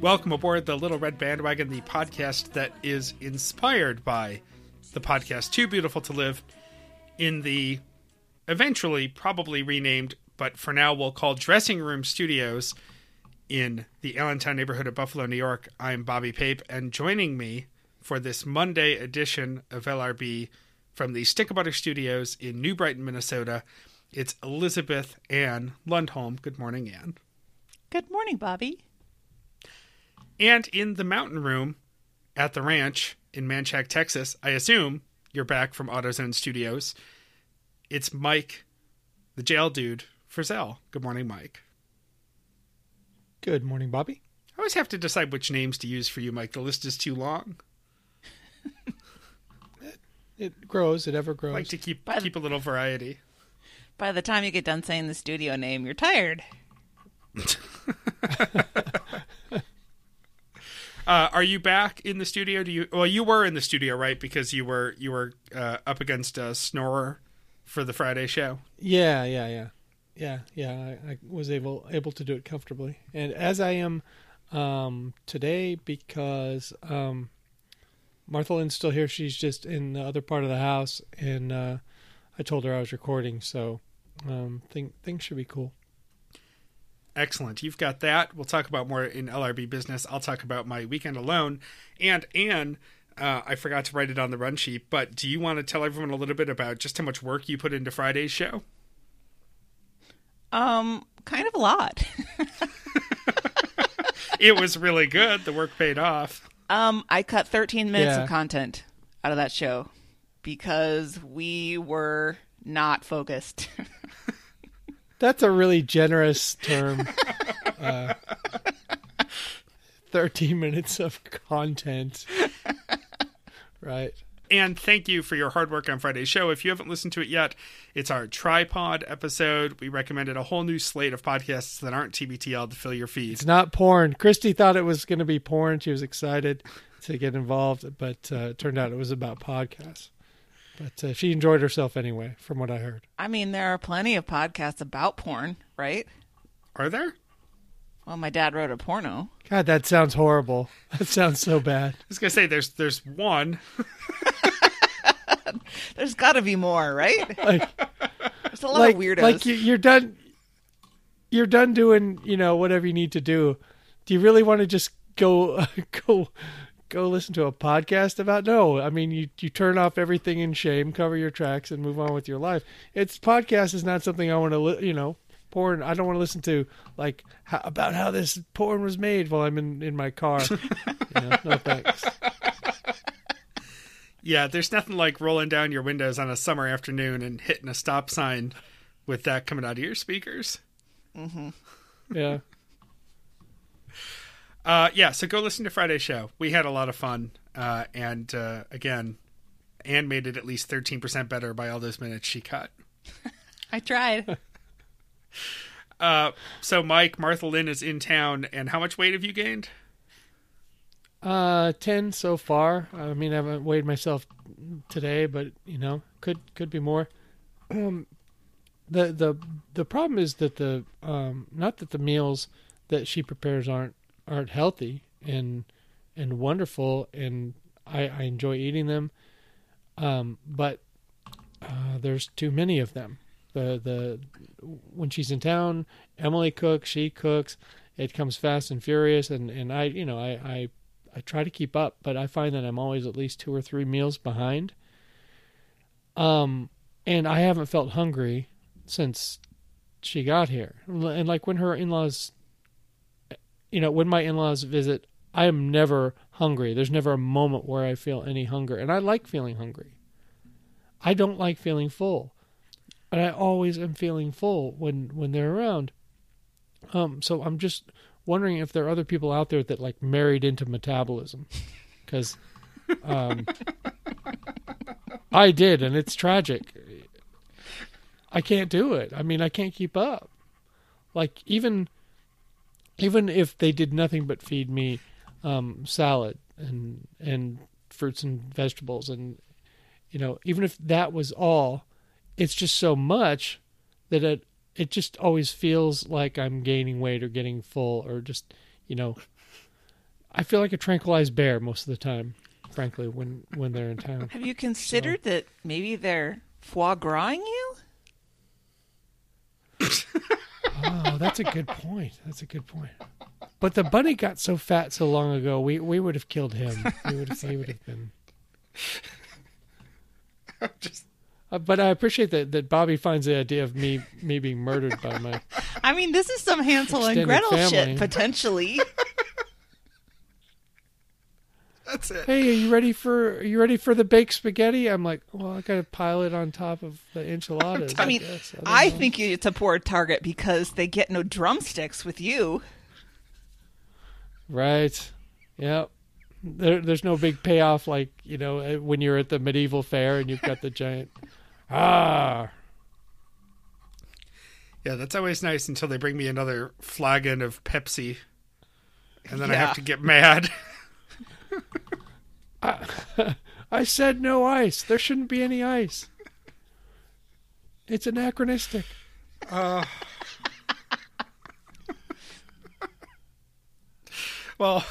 Welcome aboard the Little Red Bandwagon, the podcast that is inspired by the podcast Too Beautiful to Live in the eventually probably renamed, but for now we'll call Dressing Room Studios in the Allentown neighborhood of Buffalo, New York. I'm Bobby Pape, and joining me for this Monday edition of LRB from the Stick Butter Studios in New Brighton, Minnesota, it's Elizabeth Ann Lundholm. Good morning, Ann. Good morning, Bobby. And in the mountain room at the ranch in Manchac, Texas, I assume you're back from AutoZone Studios. It's Mike, the jail dude, Frizzell. Good morning, Mike. Good morning, Bobby. I always have to decide which names to use for you, Mike. The list is too long. it, it grows. It ever grows. I like to keep keep a little variety. By the time you get done saying the studio name, you're tired. Uh, are you back in the studio? Do you? Well, you were in the studio, right? Because you were you were uh, up against a snorer for the Friday show. Yeah, yeah, yeah, yeah, yeah. I, I, was able able to do it comfortably, and as I am um, today, because um, Martha Lynn's still here. She's just in the other part of the house, and uh, I told her I was recording, so um, think things should be cool. Excellent. You've got that. We'll talk about more in LRB business. I'll talk about my weekend alone. And Ann, uh, I forgot to write it on the run sheet, but do you want to tell everyone a little bit about just how much work you put into Friday's show? Um, kind of a lot. it was really good. The work paid off. Um, I cut 13 minutes yeah. of content out of that show because we were not focused. That's a really generous term. Uh, 13 minutes of content. Right. And thank you for your hard work on Friday's show. If you haven't listened to it yet, it's our tripod episode. We recommended a whole new slate of podcasts that aren't TBTL to fill your feed. It's not porn. Christy thought it was going to be porn. She was excited to get involved, but uh, it turned out it was about podcasts. But uh, she enjoyed herself anyway, from what I heard. I mean, there are plenty of podcasts about porn, right? Are there? Well, my dad wrote a porno. God, that sounds horrible. That sounds so bad. I was gonna say there's there's one. there's got to be more, right? Like, there's a lot like, of weirdos. Like you, you're done. You're done doing, you know, whatever you need to do. Do you really want to just go go go listen to a podcast about. No, I mean you you turn off everything in shame, cover your tracks, and move on with your life. It's podcast is not something I want to li- you know porn. I don't want to listen to like how, about how this porn was made while I'm in in my car. you know, no thanks. Yeah, there's nothing like rolling down your windows on a summer afternoon and hitting a stop sign with that coming out of your speakers. Mm-hmm. Yeah. Uh, yeah, so go listen to Friday's show. We had a lot of fun, uh, and uh, again, Ann made it at least thirteen percent better by all those minutes she cut. I tried. uh, so Mike, Martha Lynn is in town, and how much weight have you gained? Uh, ten so far. I mean, I haven't weighed myself today, but you know, could could be more. Um, the the the problem is that the um, not that the meals that she prepares aren't aren't healthy and and wonderful, and I, I enjoy eating them. Um, but uh, there's too many of them. The the when she's in town, Emily cooks, she cooks. It comes fast and furious, and, and I you know I, I I try to keep up, but I find that I'm always at least two or three meals behind. Um, and I haven't felt hungry since she got here. And like when her in-laws you know, when my in laws visit, I am never hungry. There's never a moment where I feel any hunger. And I like feeling hungry. I don't like feeling full. But I always am feeling full when, when they're around. Um, so I'm just wondering if there are other people out there that like married into metabolism. Because um, I did, and it's tragic. I can't do it. I mean, I can't keep up. Like, even even if they did nothing but feed me um, salad and and fruits and vegetables and you know even if that was all it's just so much that it it just always feels like I'm gaining weight or getting full or just you know I feel like a tranquilized bear most of the time, frankly, when when they're in town. Have you considered that maybe they're foie grasing you? oh, that's a good point. That's a good point. But the bunny got so fat so long ago, we, we would have killed him. We would have, he would have been. Just Uh, but I appreciate that, that Bobby finds the idea of me me being murdered by my. I mean, this is some Hansel and Gretel family. shit potentially. that's it. Hey, are you ready for are you ready for the baked spaghetti? I'm like, well, I got to pile it on top of the enchiladas. I mean, guess. don't I think it's a poor target because they get no drumsticks with you. Right. Yep. There, there's no big payoff like you know uh, when you're at the medieval fair and you've got the giant. Ah. Yeah, that's always nice until they bring me another flagon of Pepsi, and then I have to get mad. I said no ice. There shouldn't be any ice. It's anachronistic. well,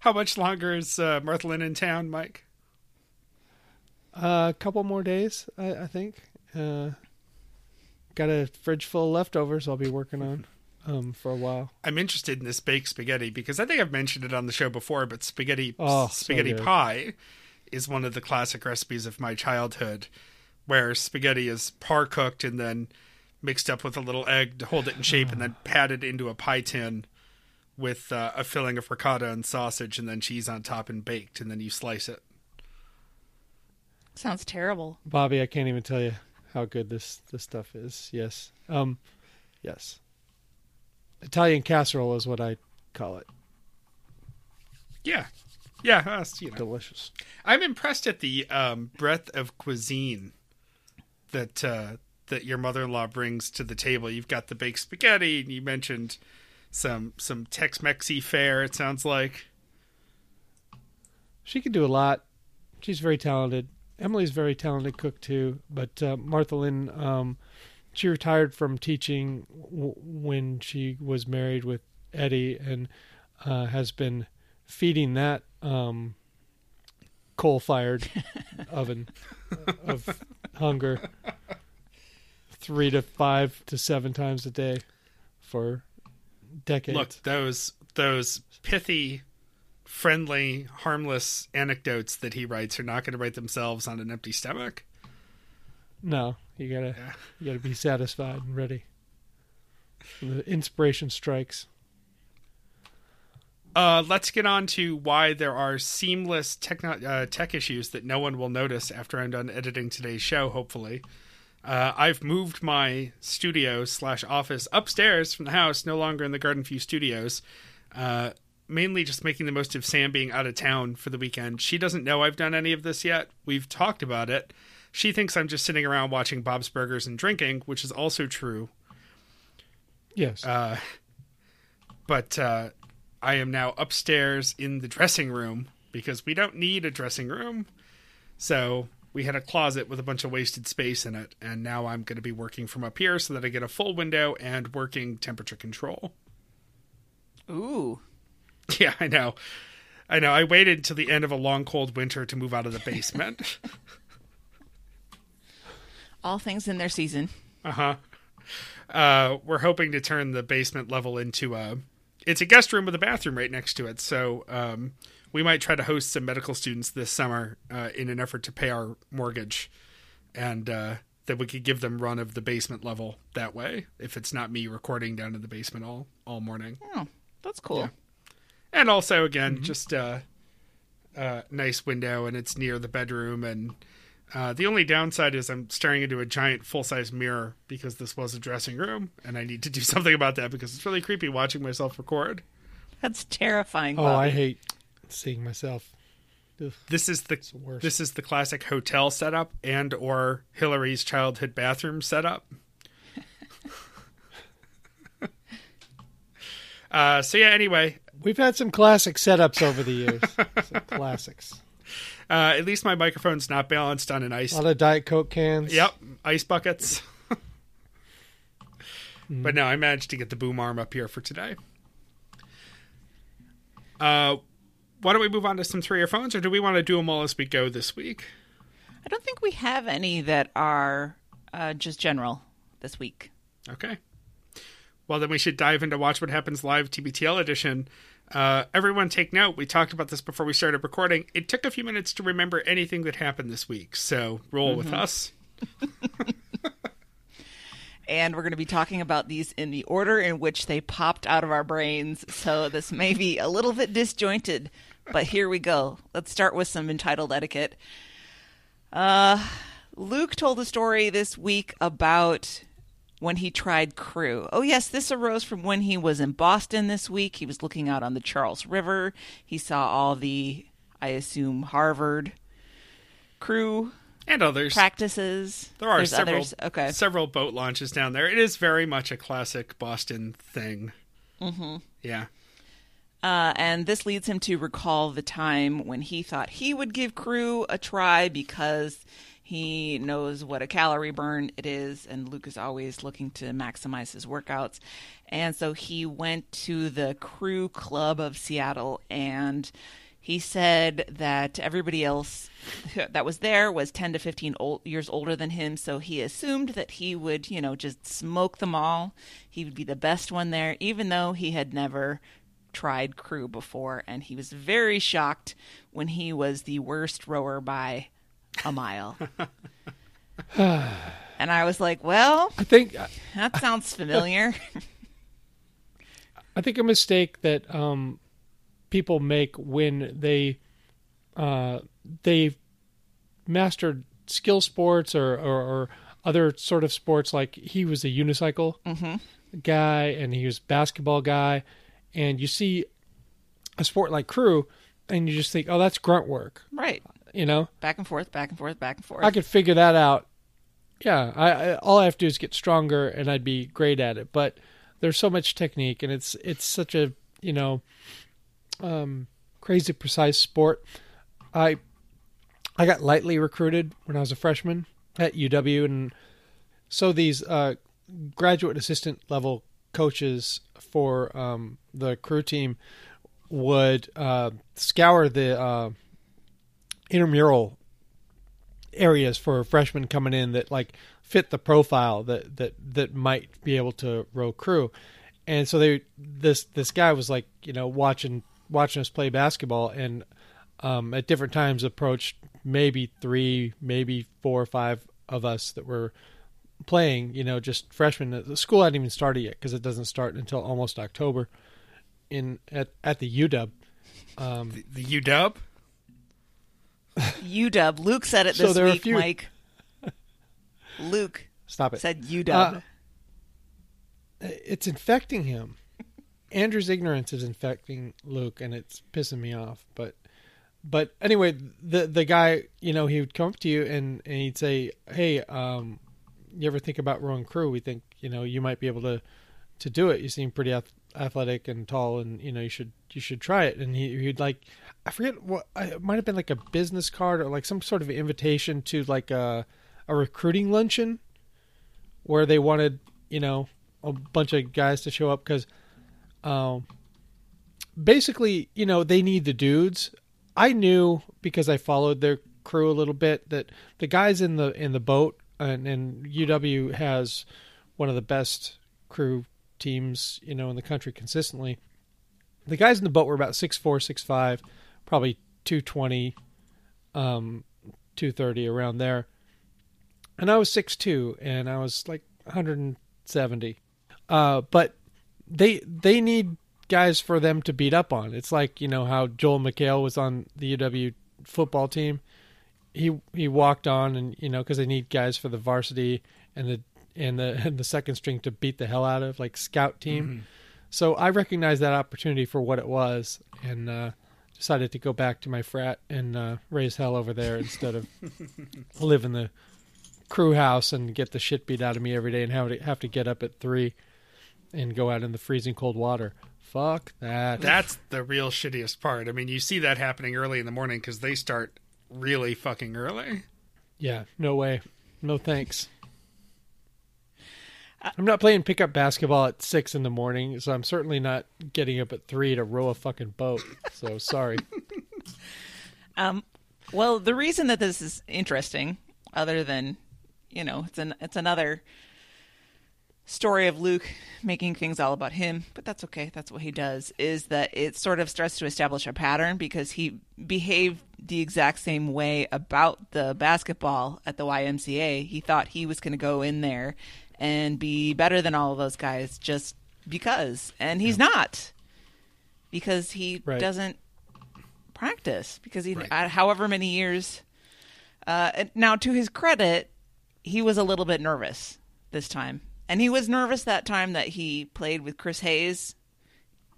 how much longer is uh, Martha in town, Mike? Uh, a couple more days, I, I think. Uh, got a fridge full of leftovers I'll be working on um, for a while. I'm interested in this baked spaghetti because I think I've mentioned it on the show before, but spaghetti Oh, spaghetti good. pie is one of the classic recipes of my childhood, where spaghetti is par cooked and then mixed up with a little egg to hold it in shape, and then patted into a pie tin with uh, a filling of ricotta and sausage, and then cheese on top and baked, and then you slice it. Sounds terrible. Bobby, I can't even tell you how good this this stuff is. Yes. Um, yes. Italian casserole is what I call it. Yeah, yeah, uh, you know. Delicious. I'm impressed at the um, breadth of cuisine that uh, that your mother-in-law brings to the table. You've got the baked spaghetti, and you mentioned some some Tex-Mexy fare. It sounds like. She can do a lot. She's very talented. Emily's a very talented cook too. But uh, Martha Lynn, um, she retired from teaching w- when she was married with Eddie, and uh, has been feeding that um, coal-fired oven of hunger three to five to seven times a day for decades. Look, those those pithy, friendly, harmless anecdotes that he writes are not going to write themselves on an empty stomach. No, you gotta Yeah. you gotta be satisfied and ready. When the inspiration strikes. Uh, let's get on to why there are seamless techno- uh, tech issues that no one will notice after I'm done editing today's show. Hopefully, uh, I've moved my studio slash office upstairs from the house, no longer in the Garden View Studios. Uh, mainly just making the most of Sam being out of town for the weekend. She doesn't know I've done any of this yet. We've talked about it. She thinks I'm just sitting around watching Bob's Burgers and drinking, which is also true. Yes. Uh, but uh, I am now upstairs in the dressing room because we don't need a dressing room. So we had a closet with a bunch of wasted space in it, and now I'm going to be working from up here so that I get a full window and working temperature control. Ooh. Yeah, I know. I know. I waited till the end of a long, cold winter to move out of the basement. All things in their season. uh-huh. Uh We're hoping to turn the basement level into a. It's a guest room with a bathroom right next to it, so um, we might try to host some medical students this summer uh, in an effort to pay our mortgage, and uh, that we could give them run of the basement level that way. If it's not me recording down in the basement all all morning. Oh, that's cool. Yeah. and also again just a uh, uh, nice window and it's near the bedroom and uh, the only downside is i'm staring into a giant full-size mirror because this was a dressing room and i need to do something about that because it's really creepy watching myself record That's terrifying. oh, Bobby. I hate seeing myself. Ugh, this is the the worst. this is the classic hotel setup and or hillary's childhood bathroom setup uh, so yeah anyway We've had some classic setups over the years. some classics. Uh, at least my microphone's not balanced on an ice A lot of Diet Coke cans. Yep, ice buckets. but no, I managed to get the boom arm up here for today. Uh, why don't we move on to some three or phones, or do we want to do them all as we go this week? I don't think we have any that are uh, just general this week. Okay. Well, then we should dive into Watch What Happens Live TBTL edition. Uh, everyone take note. We talked about this before we started recording. It took a few minutes to remember anything that happened this week, so roll mm-hmm. with us. and we're going to be talking about these in the order in which they popped out of our brains. So this may be a little bit disjointed, but here we go. Let's start with some entitled etiquette. Uh, Luke told a story this week about when he tried crew. Oh, yes, this arose from when he was in Boston this week. He was looking out on the Charles River. He saw all the, I assume, Harvard crew and others practices. There are There's several others. Okay. several boat launches down there. It is very much a classic Boston thing. Mm-hmm. Yeah. Uh, and this leads him to recall the time when he thought he would give crew a try because he knows what a calorie burn it is, and Luke is always looking to maximize his workouts. And so he went to the Crew Club of Seattle, and he said that everybody else that was there was 10 to 15 old, years older than him, so he assumed that he would, you know, just smoke them all. He would be the best one there, even though he had never tried crew before, and he was very shocked when he was the worst rower by a mile. and I was like, well, I think that sounds familiar. I think a mistake that um, people make when they uh, they mastered skill sports or, or, or, other sort of sports, like he was a unicycle mm-hmm. guy and he was basketball guy, and you see a sport like crew, and you just think, oh, that's grunt work, right? You know, back and forth, back and forth, back and forth. I could figure that out. Yeah, I, I all I have to do is get stronger, and I'd be great at it. But there's so much technique, and it's it's such a you know, um, crazy precise sport. I I got lightly recruited when I was a freshman at UW, and so these uh, graduate assistant level coaches for um, the crew team would uh, scour the uh, intramural areas for freshmen coming in that like fit the profile that that that might be able to row crew. And so they this this guy was like you know watching watching us play basketball and um, at different times approached maybe three maybe four or five of us that were playing you know just freshmen. The school hadn't even started yet because it doesn't start until almost october in at at the uw um, the, the uw UW. Luke said it this so week, few... Mike. Luke. Stop it. Said UW. Uh, it's infecting him. Andrew's ignorance is infecting Luke, and it's pissing me off. But, but anyway, the the guy, you know, he would come up to you and and he'd say, "Hey, um, you ever think about rowing crew? We think you know you might be able to to do it. You seem pretty athletic and tall, and you know you should you should try it." And he, he'd like I forget what it might have been like a business card or like some sort of invitation to like a a recruiting luncheon where they wanted you know a bunch of guys to show up because um basically you know they need the dudes i knew because i followed their crew a little bit that the guys in the in the boat and, and uw has one of the best crew teams you know in the country consistently the guys in the boat were about six four six five probably 220, um, 230 around there. And I was 6'2 and I was like 170. Uh, but they they need guys for them to beat up on. It's like, you know, how Joel McHale was on the UW football team. He he walked on and, you know, cuz they need guys for the varsity and the and the and the second string to beat the hell out of like scout team. Mm-hmm. So I recognized that opportunity for what it was and uh decided to go back to my frat and uh, raise hell over there instead of live in the crew house and get the shit beat out of me every day and have to have to get up at three and go out in the freezing cold water. Fuck that. That's the real shittiest part. I mean, you see that happening early in the morning because they start really fucking early. Yeah, no way. No thanks. I'm not playing pickup basketball at six in the morning, so I'm certainly not getting up at three to row a fucking boat. So sorry. Um, well, the reason that this is interesting, other than, you know, it's an it's another story of Luke making things all about him, but that's okay. That's what he does. Is that it sort of starts to establish a pattern because he behaved the exact same way about the basketball at the YMCA. He thought he was going to go in there and be better than all of those guys just because, and he's not because he Right. doesn't practice because he Right. uh, however many years. Uh, now, to his credit, he was a little bit nervous this time, and he was nervous that time that he played with Chris Hayes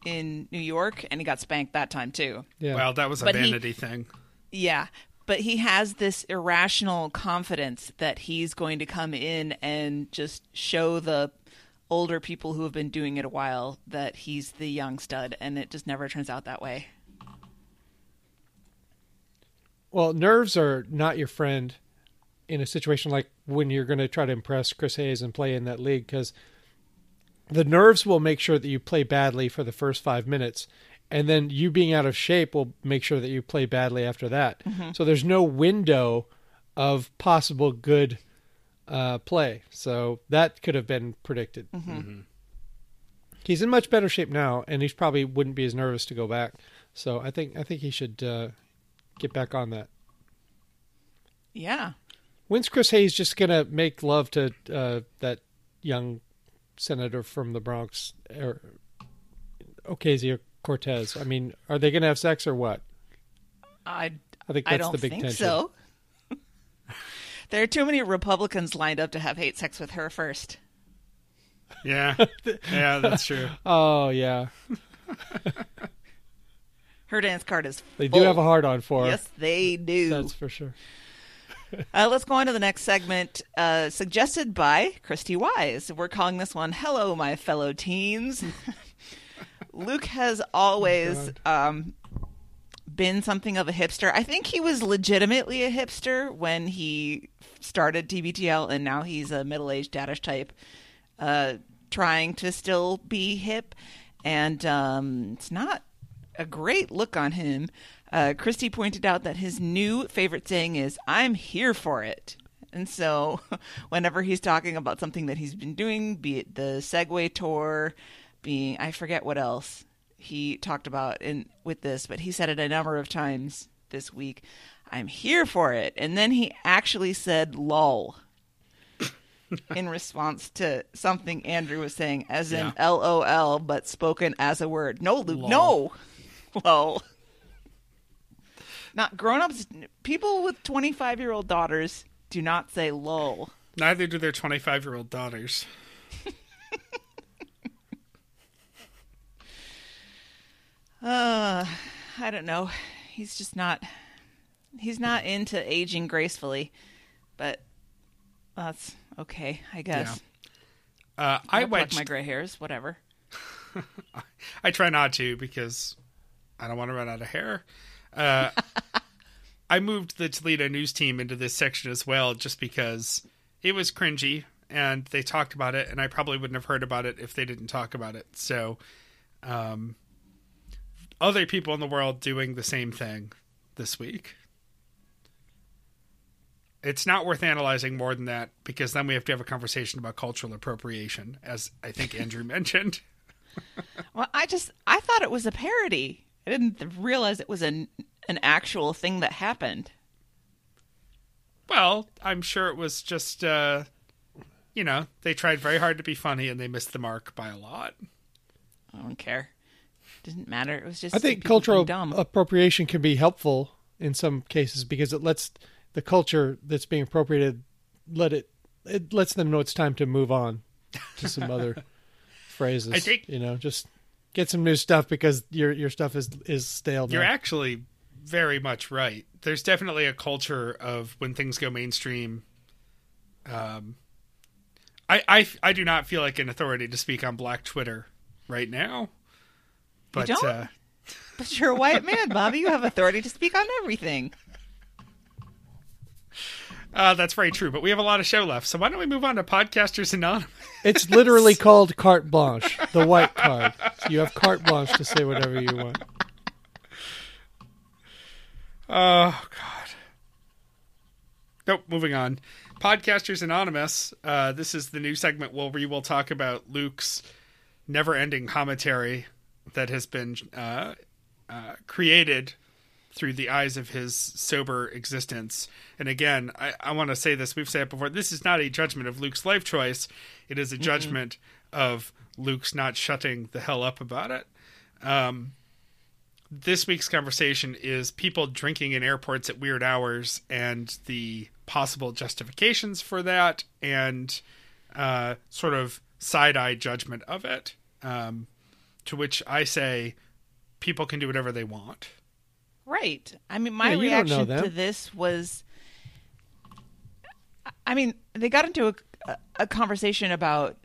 in New York, and he got spanked that time too. Yeah. Well, that was a But he- vanity thing. Yeah, but he has this irrational confidence that he's going to come in and just show the older people who have been doing it a while that he's the young stud, and it just never turns out that way. Well, nerves are not your friend in a situation like when you're going to try to impress Chris Hayes and play in that league because the nerves will make sure that you play badly for the first five minutes. And then you being out of shape will make sure that you play badly after that. So there's no window of possible good uh, play. So that could have been predicted. He's in much better shape now, and he probably wouldn't be as nervous to go back. So I think I think he should uh, get back on that. Yeah. When's Chris Hayes just gonna make love to uh, that young senator from the Bronx, or Ocasio Cortez? I mean, are they gonna have sex or what? I I think that's I don't the big think tension. so. there are too many Republicans lined up to have hate sex with her first. Yeah, yeah, that's true. Oh yeah, Her dance card is Full. they do have a hard on for her. Yes, they do. That's for sure. Uh, let's go on to the next segment, uh, suggested by Christy Wise. We're calling this one "Hello, My Fellow Teens." Luke has always um, been something of a hipster. I think he was legitimately a hipster when he started TBTL, and now he's a middle-aged daddish type, uh, trying to still be hip. And um, it's not a great look on him. Uh, Christy pointed out that his new favorite saying is, I'm here for it. And so, whenever he's talking about something that he's been doing, be it the Segway tour, being, I forget what else he talked about in with this, but he said it a number of times this week. I'm here for it. And then he actually said lol in response to something Andrew was saying, as in Yeah. LOL, but spoken as a word. No, Luke, Lol. no. Lol. Not grown ups, people with 25 year old daughters do not say lol. Neither do their 25 year old daughters. Uh, I don't know. He's just not. He's not into aging gracefully, but that's okay, I guess. Uh, I I'll my gray hairs, whatever. I try not to because I don't want to run out of hair. Uh, I moved the Toledo news team into this section as well, just because it was cringy and they talked about it, and I probably wouldn't have heard about it if they didn't talk about it. So, um, other people in the world doing the same thing this week. It's not worth analyzing more than that because then we have to have a conversation about cultural appropriation, as I think Andrew mentioned. Well, I just I thought it was a parody. I didn't realize it was an an actual thing that happened. Well, I'm sure it was just, uh, you know, they tried very hard to be funny and they missed the mark by a lot. I don't care. Didn't matter. It was just I think cultural dumb. appropriation can be helpful in some cases because it lets the culture that's being appropriated let it it lets them know it's time to move on to some other phrases. I think- you know, just get some new stuff because your your stuff is is stale. You're now. actually very much right. There's definitely a culture of when things go mainstream. Um, I, I, I do not feel like an authority to speak on Black Twitter right now. But don't? Uh, But you're a white man, Bobby. You have authority to speak on everything. uh, that's very true. But we have a lot of show left, so why don't we move on to Podcasters Anonymous? It's literally called carte blanche, the white card. You have carte blanche to say whatever you want. Oh God. Nope. Moving on. Podcasters Anonymous. Uh, this is the new segment where we will talk about Luke's never-ending commentary that has been uh, uh, created through the eyes of his sober existence. And again, I, I want to say this. We've said it before. This is not a judgment of Luke's life choice. It is a judgment of Luke's not shutting the hell up about it. Um, this week's conversation is people drinking in airports at weird hours and the possible justifications for that and uh, sort of side eye judgment of it. Um, to which I say, people can do whatever they want. Right. I mean, my Yeah, you don't know reaction to this was I mean, they got into a, a conversation about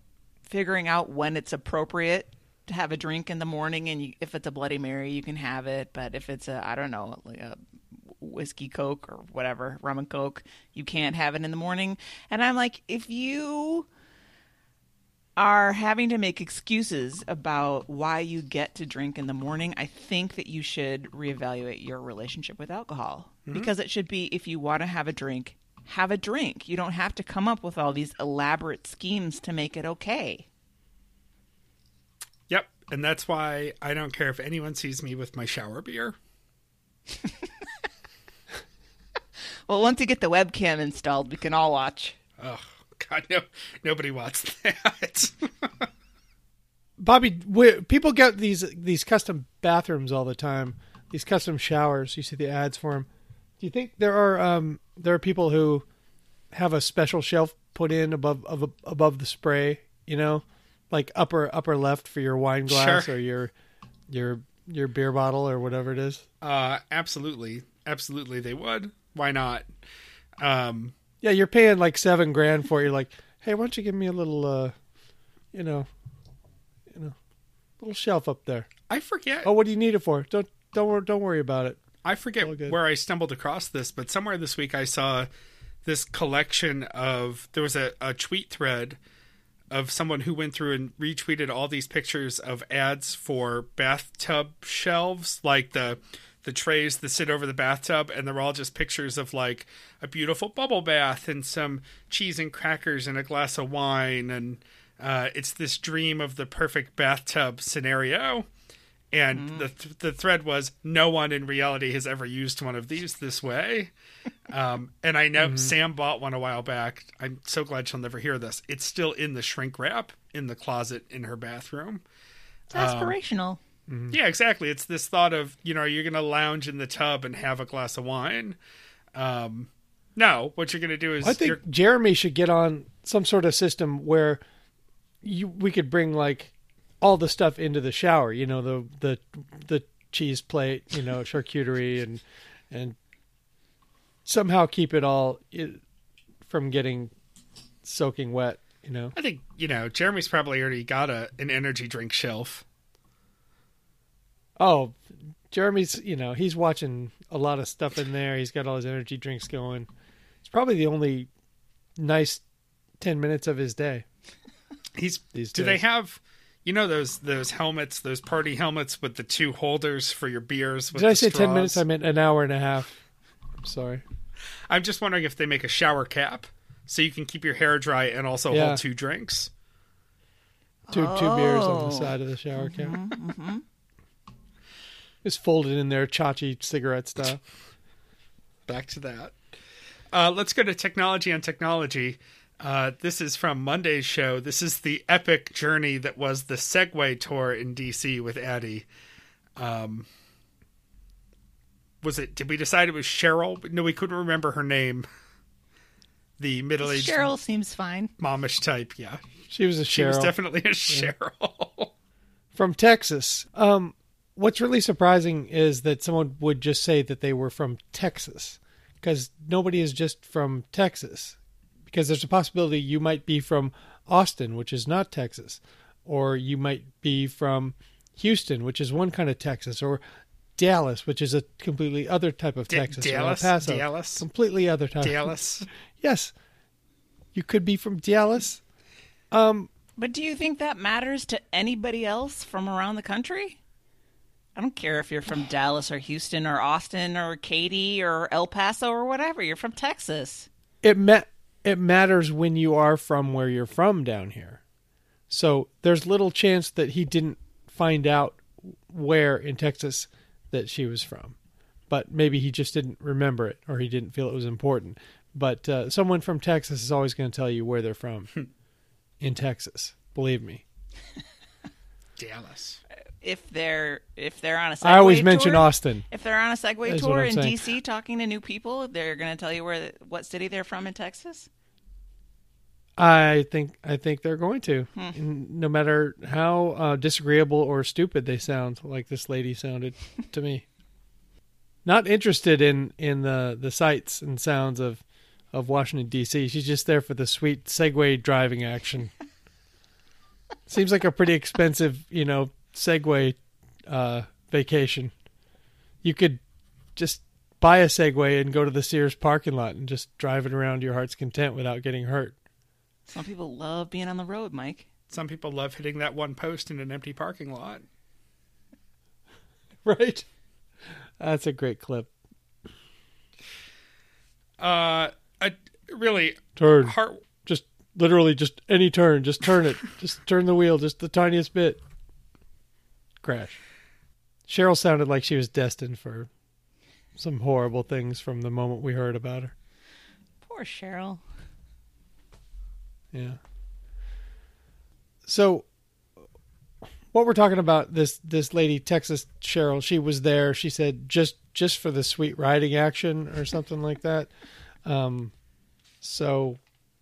figuring out when it's appropriate to have a drink in the morning and you, if it's a bloody mary you can have it but if it's a i don't know like a whiskey coke or whatever rum and coke you can't have it in the morning and i'm like if you are having to make excuses about why you get to drink in the morning, I think that you should reevaluate your relationship with alcohol. Mm-hmm. Because it should be if you want to have a drink, have a drink. You don't have to come up with all these elaborate schemes to make it okay. Yep. And that's why I don't care if anyone sees me with my shower beer. Well, once you get the webcam installed, we can all watch. Oh, God, no, nobody wants that. Bobby, we, people get these these custom bathrooms all the time. These custom showers. You see the ads for them. Do you think there are um, there are people who have a special shelf put in above of, above the spray? You know, like upper upper left for your wine glass Sure. or your your your beer bottle or whatever it is. uh, absolutely. Absolutely, they would. Why not? Um, Yeah, you're paying like seven grand for it. You're like, hey, why don't you give me a little, uh, you know, you know, little shelf up there. I forget. Oh, what do you need it for? Don't don't don't worry about it. I forget where I stumbled across this, but somewhere this week I saw this collection of there was a, a tweet thread of someone who went through and retweeted all these pictures of ads for bathtub shelves, like the the trays that sit over the bathtub, and they're all just pictures of like a beautiful bubble bath and some cheese and crackers and a glass of wine, and uh, it's this dream of the perfect bathtub scenario. And the th- the thread was no one in reality has ever used one of these this way. Um, and I know Sam bought one a while back. I'm so glad she'll never hear this. It's still in the shrink wrap in the closet in her bathroom. It's aspirational. Yeah, exactly. It's this thought of you know you're going to lounge in the tub and have a glass of wine. Um, no, what you're going to do is I think you're- Jeremy should get on some sort of system where you we could bring like all the stuff into the shower. You know, the the the cheese plate, you know, charcuterie, and and somehow keep it all from getting soaking wet. You know, I think you know Jeremy's probably already got a an energy drink shelf. Oh, Jeremy's you know he's watching a lot of stuff in there. He's got all his energy drinks going. It's probably the only nice ten minutes of his day. He's These do they have you know those those helmets, those party helmets with the two holders for your beers? With Did I the say ten minutes? I meant an hour and a half. I'm sorry. I'm just wondering if they make a shower cap so you can keep your hair dry and also Yeah. hold two drinks. Two two beers on the Oh. side of the shower mm-hmm, cap. Mm-hmm. Just folded in there, chachi cigarette stuff. Back to that. Uh, let's go to technology on technology. Uh, this is from Monday's show. This is the epic journey that was the Segway tour in DC with Addie. Um, was it? Did we decide it was Cheryl? No, we couldn't remember her name. The middle-aged Cheryl seems fine. momish type. Yeah, She was a Cheryl. she was definitely a Cheryl. from Texas. Um, what's really surprising is that someone would just say that they were from Texas, because nobody is just from Texas. Because there's a possibility you might be from Austin, which is not Texas, or you might be from Houston, which is one kind of Texas, or Dallas, which is a completely other type of Da- Texas, or El Dallas? Paso, Dallas? completely other type. Dallas. Yes, you could be from Dallas. Um, But do you think that matters to anybody else from around the country? I don't care if you're from Dallas or Houston or Austin or Katy or El Paso or whatever. You're from Texas. It ma- it matters when you are from where you're from down here. So there's little chance that he didn't find out where in Texas that she was from. But maybe he just didn't remember it or he didn't feel it was important. But uh, someone from Texas is always going to tell you where they're from in Texas. Believe me. Dallas. If they're if they're on a Segway I always mention tour, Austin. If they're on a Segway That's tour in saying. DC talking to new people, they're going to tell you where what city they're from in Texas. I think I think they're going to, And no matter how uh, disagreeable or stupid they sound, like this lady sounded to me. Not interested in in the the sights and sounds of of Washington D.C. She's just there for the sweet Segway driving action. Seems like a pretty expensive, you know, Segway uh, vacation. You could just buy a Segway and go to the Sears parking lot and just drive it around to your heart's content without getting hurt. Some people love being on the road, Mike. Some people love hitting that one post in an empty parking lot. right? That's a great clip. Uh, a really Turn. heart. Literally just any turn. Just turn it. just turn the wheel just the tiniest bit. Crash. Cheryl sounded like she was destined for some horrible things from the moment we heard about her. Poor Cheryl. Yeah. So what we're talking about this this lady Texas Cheryl, she was there. She said just just for the sweet riding action or something like that. Um so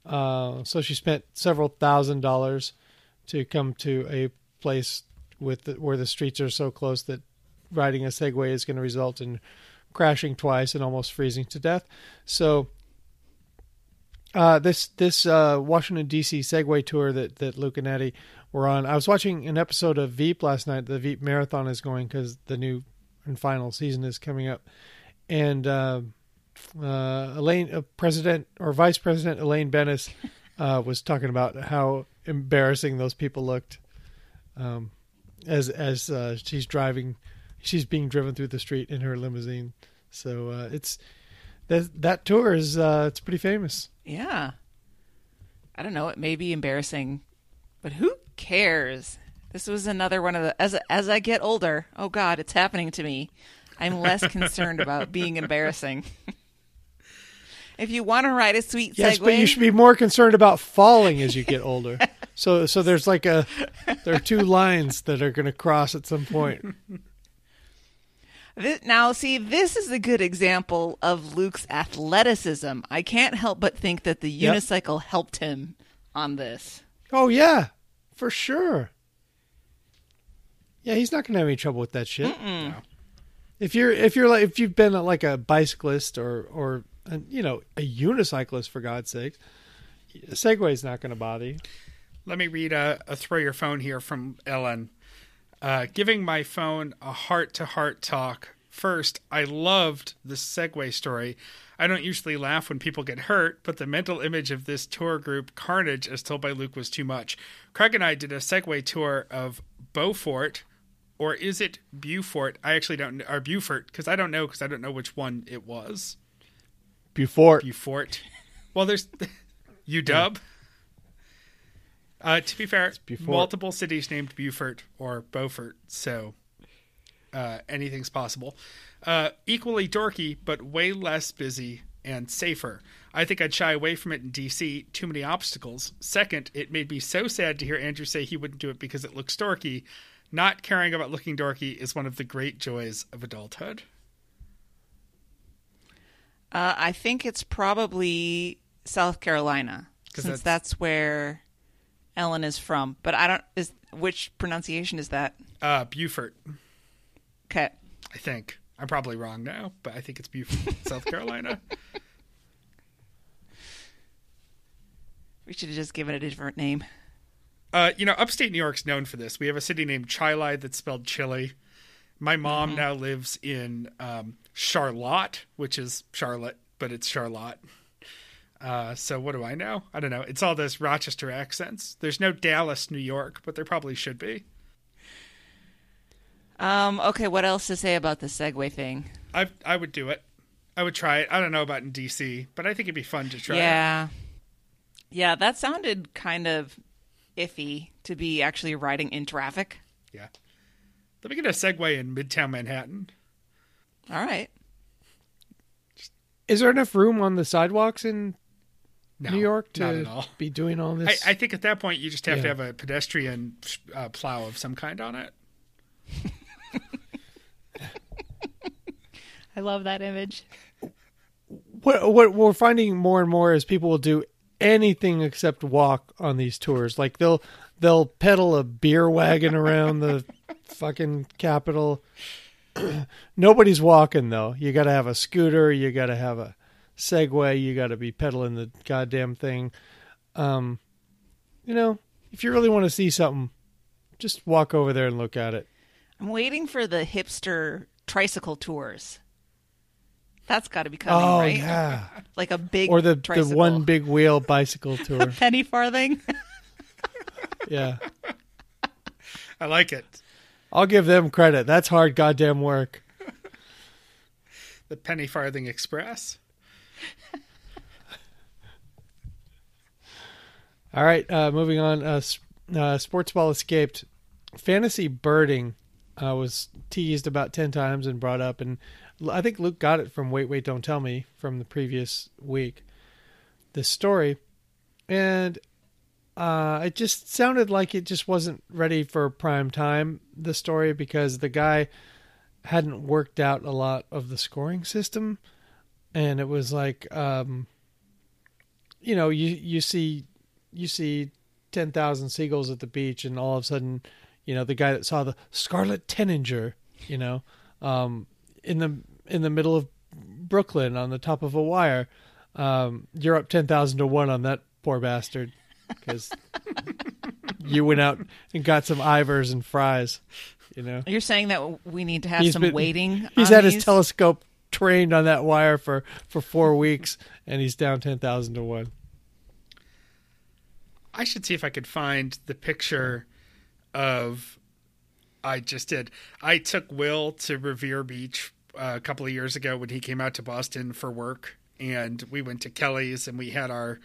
uh so she spent several thousand dollars to come to a place with the, where the streets are so close that riding a Segway is going to result in crashing twice and almost freezing to death. So uh, this this uh, Washington D.C. Segway tour that that Luke and Eddie were on. I was watching an episode of Veep last night. The Veep marathon is going because the new and final season is coming up, and uh, Elaine, uh, President or Vice President Elaine Benes uh, was talking about how embarrassing those people looked um, as as uh, she's driving, she's being driven through the street in her limousine. So uh, it's that that tour is uh, it's pretty famous. Yeah. I don't know. It may be embarrassing, but who cares? This was another one of the as as I get older. Oh God, it's happening to me. I'm less concerned about being embarrassing. if you want to ride a sweet Yes, Segway, but you should be more concerned about falling as you get older. so so there's like a there are two lines that are going to cross at some point. Now, see, this is a good example of Luke's athleticism. I can't help but think that the Yep. unicycle helped him on this. Oh yeah, for sure. Yeah, he's not going to have any trouble with that shit. If you're if you're like if you've been like a bicyclist or or uh, you know a unicyclist for God's sake, a is not going to bother you. Let me read a, a throw your phone here from Ellen. Uh, giving my phone a heart to heart talk. First, I loved the Segway story. I don't usually laugh when people get hurt, but the mental image of this tour group carnage as told by Luke was too much. Craig and I did a Segway tour of Beaufort, or is it Beaufort? I actually don't know, or Beaufort, because I don't know, because I don't know which one it was. Before Beaufort. Well, there's UW. Uh, to be fair, multiple cities named Beaufort or Beaufort, so uh, anything's possible. Uh, equally dorky, but way less busy and safer. I think I'd shy away from it in DC. Too many obstacles. Second, it made me so sad to hear Andrew say he wouldn't do it because it looks dorky. Not caring about looking dorky is one of the great joys of adulthood. Uh, I think it's probably South Carolina, since that's- that's... where Ellen is from. But I don't. Is which pronunciation is that? Uh, Beaufort, Okay. I think. I'm probably wrong now, but I think it's Beaufort, South Carolina. We should have just given it a different name. Uh, you know, upstate New York's known for this. We have a city named Chili that's spelled chili. My mom now lives in um, Charlotte, which is Charlotte, but it's Charlotte. Uh, so what do I know? I don't know. It's all those Rochester accents. There's no Dallas, New York, but there probably should be. Um, okay, what else to say about the Segway thing? I I would do it. I would try it. I don't know about in DC, but I think it'd be fun to try. it. yeah. Yeah, that sounded kind of iffy to be actually riding in traffic. yeah. Let me get a Segway in Midtown Manhattan. All right. Is there enough room on the sidewalks in No, New York not at to all. be doing all this? I think at that point you just have to have a pedestrian uh, plow of some kind on it. I love that image. what what we're finding more and more is people will do anything except walk on these tours. Like they'll they'll pedal a beer wagon around the fucking capital. Nobody's walking though. You got to have a scooter. You got to have a Segway. You got to be pedaling the goddamn thing. Um, you know, if you really want to see something, just walk over there and look at it. I'm waiting for the hipster tricycle tours. That's got to be coming, oh right? yeah, Like a big or the tricycle. the one big wheel bicycle tour. Penny farthing. yeah. I like it. I'll give them credit. That's hard goddamn work. The Penny Farthing Express. All right, uh, moving on. Uh, uh, Sports Ball escaped. Fantasy birding uh, was teased about 10 times and brought up. And I think Luke got it from Wait, Wait, Don't Tell Me from the previous week. This story. And uh, it just sounded like it just wasn't ready for prime time, the story, because the guy hadn't worked out a lot of the scoring system. And it was like, um, you know, you, you see you see 10,000 seagulls at the beach and all of a sudden, you know, the guy that saw the scarlet tanager, you know, um, in the in the middle of Brooklyn on the top of a wire, um, you're up 10,000 to 1 on that poor bastard cuz you went out and got some Ivar's and fries, you know. You're saying that we need to have He's some been- waiting. He's on had his telescope trained on that wire for for 4 weeks and he's down 10,000 to 1. I should see if I could find the picture of. I just did. I took Will to Revere Beach uh, a couple of years ago when he came out to Boston for work, and we went to Kelly's and we had our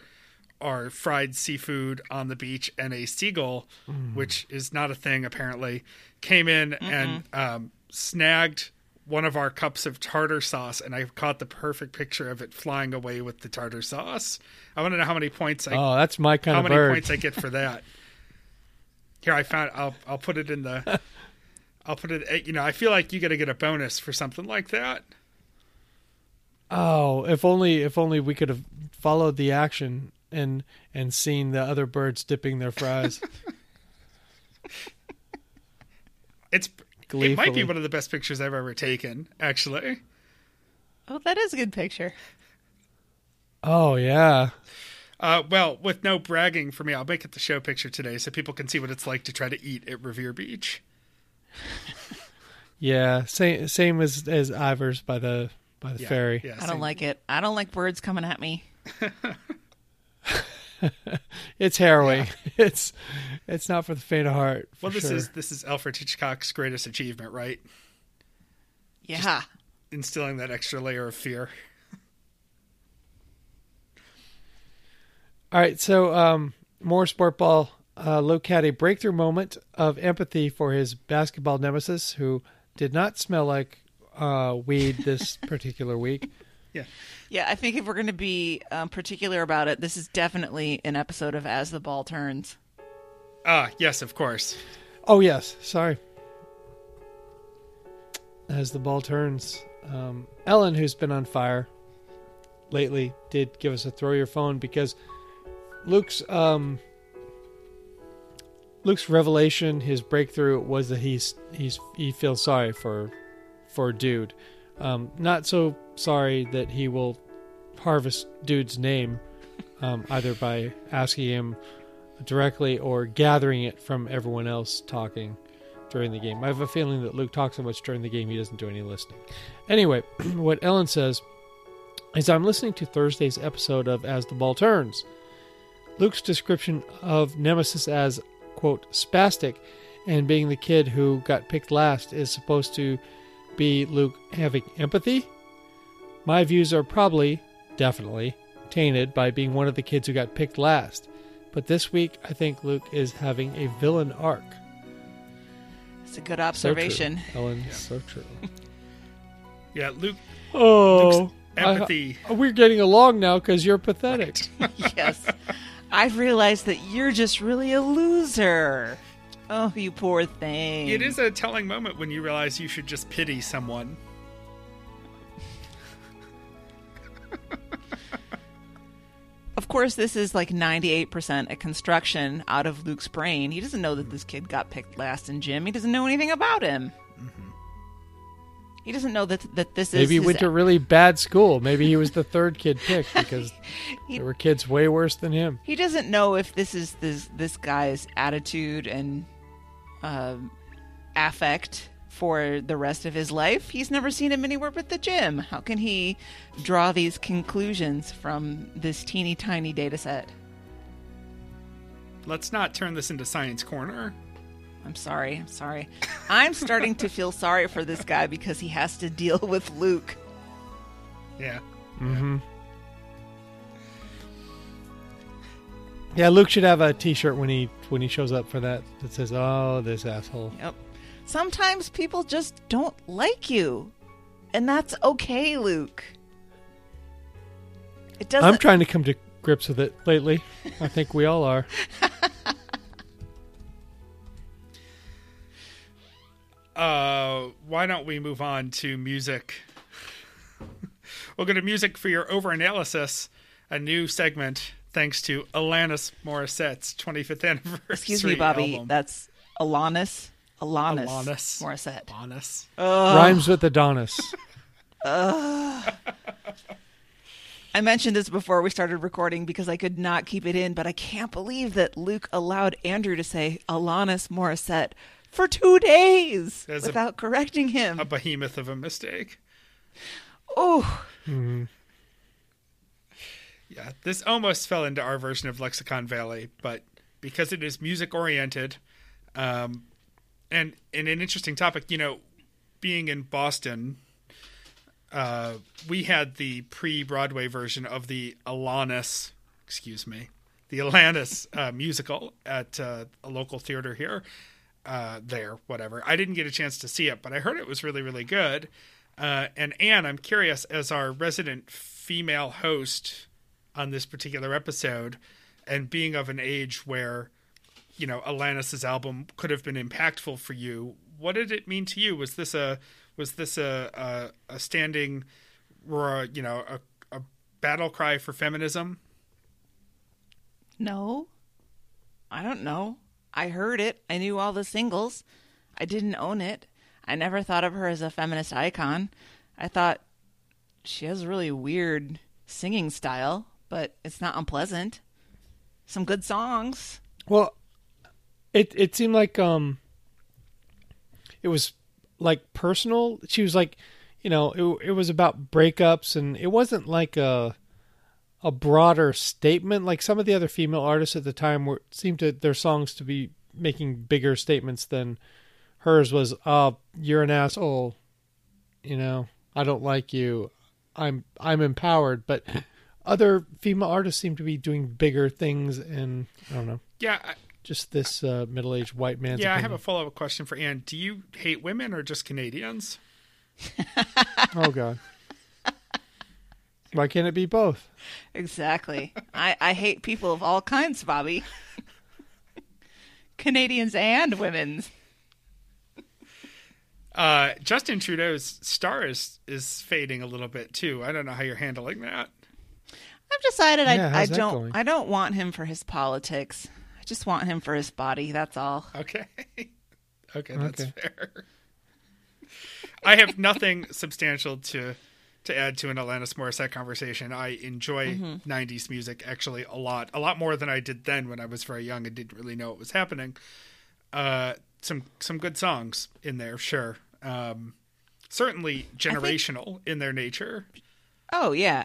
our fried seafood on the beach, and a seagull, which is not a thing apparently, came in and um, snagged one of our cups of tartar sauce, and I caught the perfect picture of it flying away with the tartar sauce. I want to know how many points I Oh, that's my kind how of many bird. points I get for that. Here, I found. I'll I'll put it in the. I'll put it. eh, You know, I feel like you got to get a bonus for something like that. Oh, if only if only we could have followed the action and and seeing the other birds dipping their fries. It's it might be one of the best pictures I've ever taken. Actually, Oh, that is a good picture. oh yeah. uh, well, with no bragging for me, I'll make it the show picture today so people can see what it's like to try to eat at Revere Beach. Yeah, same same as as Ivar's by the by the Yeah, ferry. yeah, I don't like it. I don't like birds coming at me. It's harrowing. It's it's not for the faint of heart. for Well, this sure. is this is Alfred Hitchcock's greatest achievement, right? Yeah. Instilling that extra layer of fear. All right, so um, more sport ball. Uh, Luke had a breakthrough moment of empathy for his basketball nemesis, who did not smell like uh, weed this particular week. Yeah, Yeah, I think if we're going to be um, particular about it, this is definitely an episode of As the Ball Turns. Ah, yes, of course. Oh yes, sorry. As the ball turns, um, Ellen, who's been on fire lately, did give us a throw your phone because Luke's um, Luke's revelation, his breakthrough was that he's he's he feels sorry for for dude. Um, not so sorry that he will harvest dude's name, um, either by asking him directly or gathering it from everyone else talking during the game. I have a feeling that Luke talks so much during the game he doesn't do any listening. Anyway, what Ellen says is I'm listening to Thursday's episode of As the Ball Turns. Luke's description of Nemesis as, quote, spastic and being the kid who got picked last is supposed to be Luke having empathy. My views are probably, definitely, tainted by being one of the kids who got picked last. But this week, I think Luke is having a villain arc. It's a good So true, observation. Ellen. So true. Yeah, Luke Oh, Luke's empathy. I- we're getting along now because you're pathetic. yes. I've realized that you're just really a loser. Oh, you poor thing. It is a telling moment when you realize you should just pity someone. Of course, this is like 98% a construction out of Luke's brain. He doesn't know that this kid got picked last in gym. He doesn't know anything about him. Mm-hmm. He doesn't know that that this is Maybe he went to a really bad school. Maybe he was the third kid picked because He- there were kids way worse than him. he doesn't know if this is this this guy's attitude and um affect for the rest of his life. He's never seen him anywhere but the gym. How can he draw these conclusions from this teeny tiny data set? Let's not turn this into science corner. I'm sorry. I'm sorry. I'm starting to feel sorry for this guy because he has to deal with Luke. Yeah. Mm-hmm. Yeah, Luke should have a T-shirt when he when he shows up for that that says, "Oh, this asshole." Yep. Sometimes people just don't like you. And that's okay, Luke. It doesn't I'm trying to come to grips with it lately. I think we all are. Uh, why don't we move on to music? we'll go to music for your overanalysis, a new segment thanks to Alanis Morissette's 25th anniversary Excuse me, Bobby. album. That's Alanis. Alanis. Alanis. Morissette. Alanis. Rhymes with Adonis. I mentioned this before we started recording because I could not keep it in, but I can't believe that Luke allowed Andrew to say Alanis Morissette for two days As a- without correcting him. A behemoth of a mistake. oh, Yeah, this almost fell into our version of Lexicon Valley, but because it is music oriented, um, and an interesting topic, you know, being in Boston, uh, we had the pre Broadway version of the Alanis, excuse me, the Alanis uh, musical at uh, a local theater here. Uh, there, whatever. I didn't get a chance to see it, but I heard it was really, really good. Uh, and Ann, I'm curious, as our resident female host on this particular episode, and being of an age where, you know, Alanis's album could have been impactful for you. What did it mean to you? Was this a was this a a, a standing, or you know, a, a battle cry for feminism? no. I don't know. I heard it. I knew all the singles. I didn't own it. I never thought of her as a feminist icon. I thought she has a really weird singing style, but it's not unpleasant. Some good songs. Well, it it seemed like um it was like personal. She was like, you know, it it was about breakups and it wasn't like a a broader statement like some of the other female artists at the time were seemed to their songs to be making bigger statements than hers was uh you're an asshole you know i don't like you i'm i'm empowered but other female artists seem to be doing bigger things and i don't know Yeah, I, just this uh, middle-aged white man. yeah. I have a follow up question for Ann. Do you hate women or just Canadians? oh god why can't it be both Exactly. I, I hate people of all kinds, Bobby. Canadians and women's. Uh, Justin Trudeau's star is is fading a little bit too. I don't know how you're handling that. I've decided Yeah, I, I don't going? I don't want him for his politics. I just want him for his body. That's all. Okay. okay, that's Okay. fair. I have nothing substantial to to add to an Alanis Morissette conversation. I enjoy Mm-hmm. 90s music actually a lot, a lot more than I did then when I was very young and didn't really know what was happening. Uh, some some good songs in there, sure. Um, certainly generational in their nature. Oh yeah,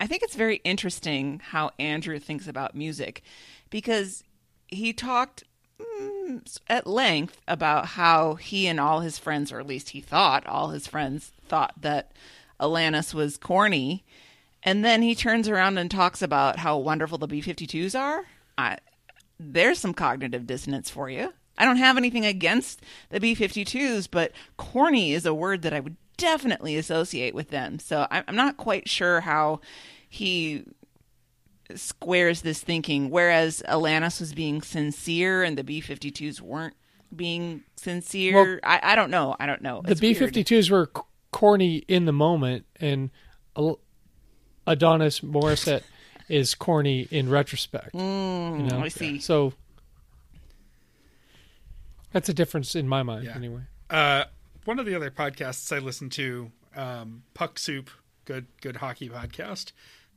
I think it's very interesting how Andrew thinks about music, because he talked mm, at length about how he and all his friends, or at least he thought all his friends thought that Alanis was corny. And then he turns around and talks about how wonderful the B 52s are. I, there's some cognitive dissonance for you. I don't have anything against the B 52s, but corny is a word that I would definitely associate with them. So I'm I'm not quite sure how he squares this thinking. Whereas Alanis was being sincere and the B 52s weren't being sincere. Well, I, I don't know. I don't know. the B 52s were c- corny in the moment, and Adonis Morissette is corny in retrospect. you know? Mm, I see. So that's a difference in my mind, Yeah. anyway. Uh, one of the other podcasts I listen to, um, Puck Soup, good good hockey podcast,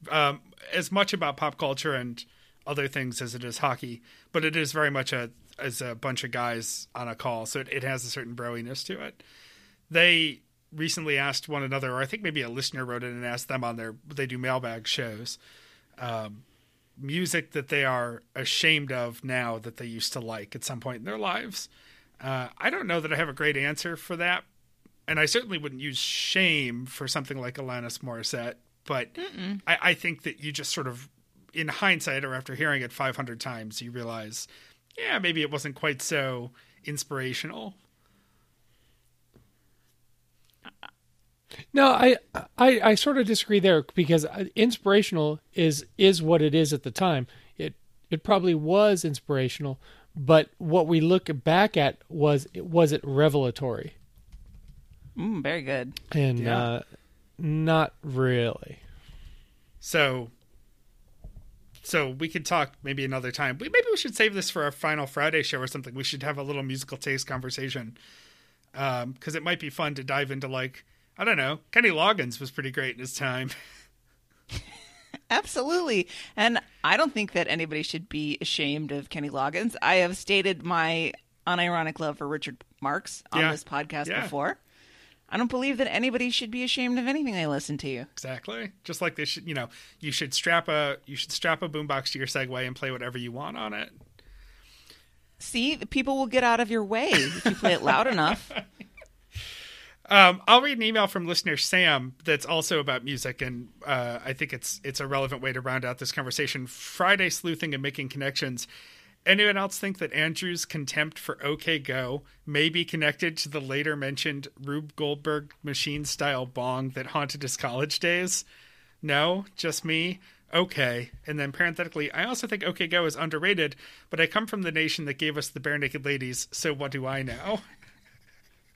um, as much about pop culture and other things as it is hockey, but it is very much a as a bunch of guys on a call, so it, it has a certain broiness to it. They recently asked one another, or I think maybe a listener wrote in and asked them on their they do mailbag shows, um, music that they are ashamed of now that they used to like at some point in their lives. Uh, I don't know that I have a great answer for that, and I certainly wouldn't use shame for something like Alanis Morissette. But I, I think that you just sort of, in hindsight, or after hearing it 500 times, you realize, yeah, maybe it wasn't quite so inspirational. No, I, I I sort of disagree there because uh, inspirational is is what it is at the time. It it probably was inspirational, but what we look back at was was it revelatory Mm, very good. and Yeah. uh, not really. So, so we could talk maybe another time. We, maybe we should save this for our final Friday show or something. We should have a little musical taste conversation because it might be fun to dive into like I don't know. Kenny Loggins was pretty great in his time. Absolutely. And I don't think that anybody should be ashamed of Kenny Loggins. I have stated my unironic love for Richard Marx on Yeah. this podcast Yeah. before. I don't believe that anybody should be ashamed of anything they listen to. exactly. Just like they should, you know, you should strap a you should strap a boombox to your Segway and play whatever you want on it. See, people will get out of your way if you play it loud enough. Um, I'll read an email from listener Sam that's also about music, and uh, I think it's it's a relevant way to round out this conversation. Friday sleuthing and making connections. Anyone else think that Andrew's contempt for OK Go may be connected to the later mentioned Rube Goldberg machine style bong that haunted his college days? No, just me. Okay. And then parenthetically, I also think OK Go is underrated, but I come from the nation that gave us the Barenaked Ladies, so what do I know?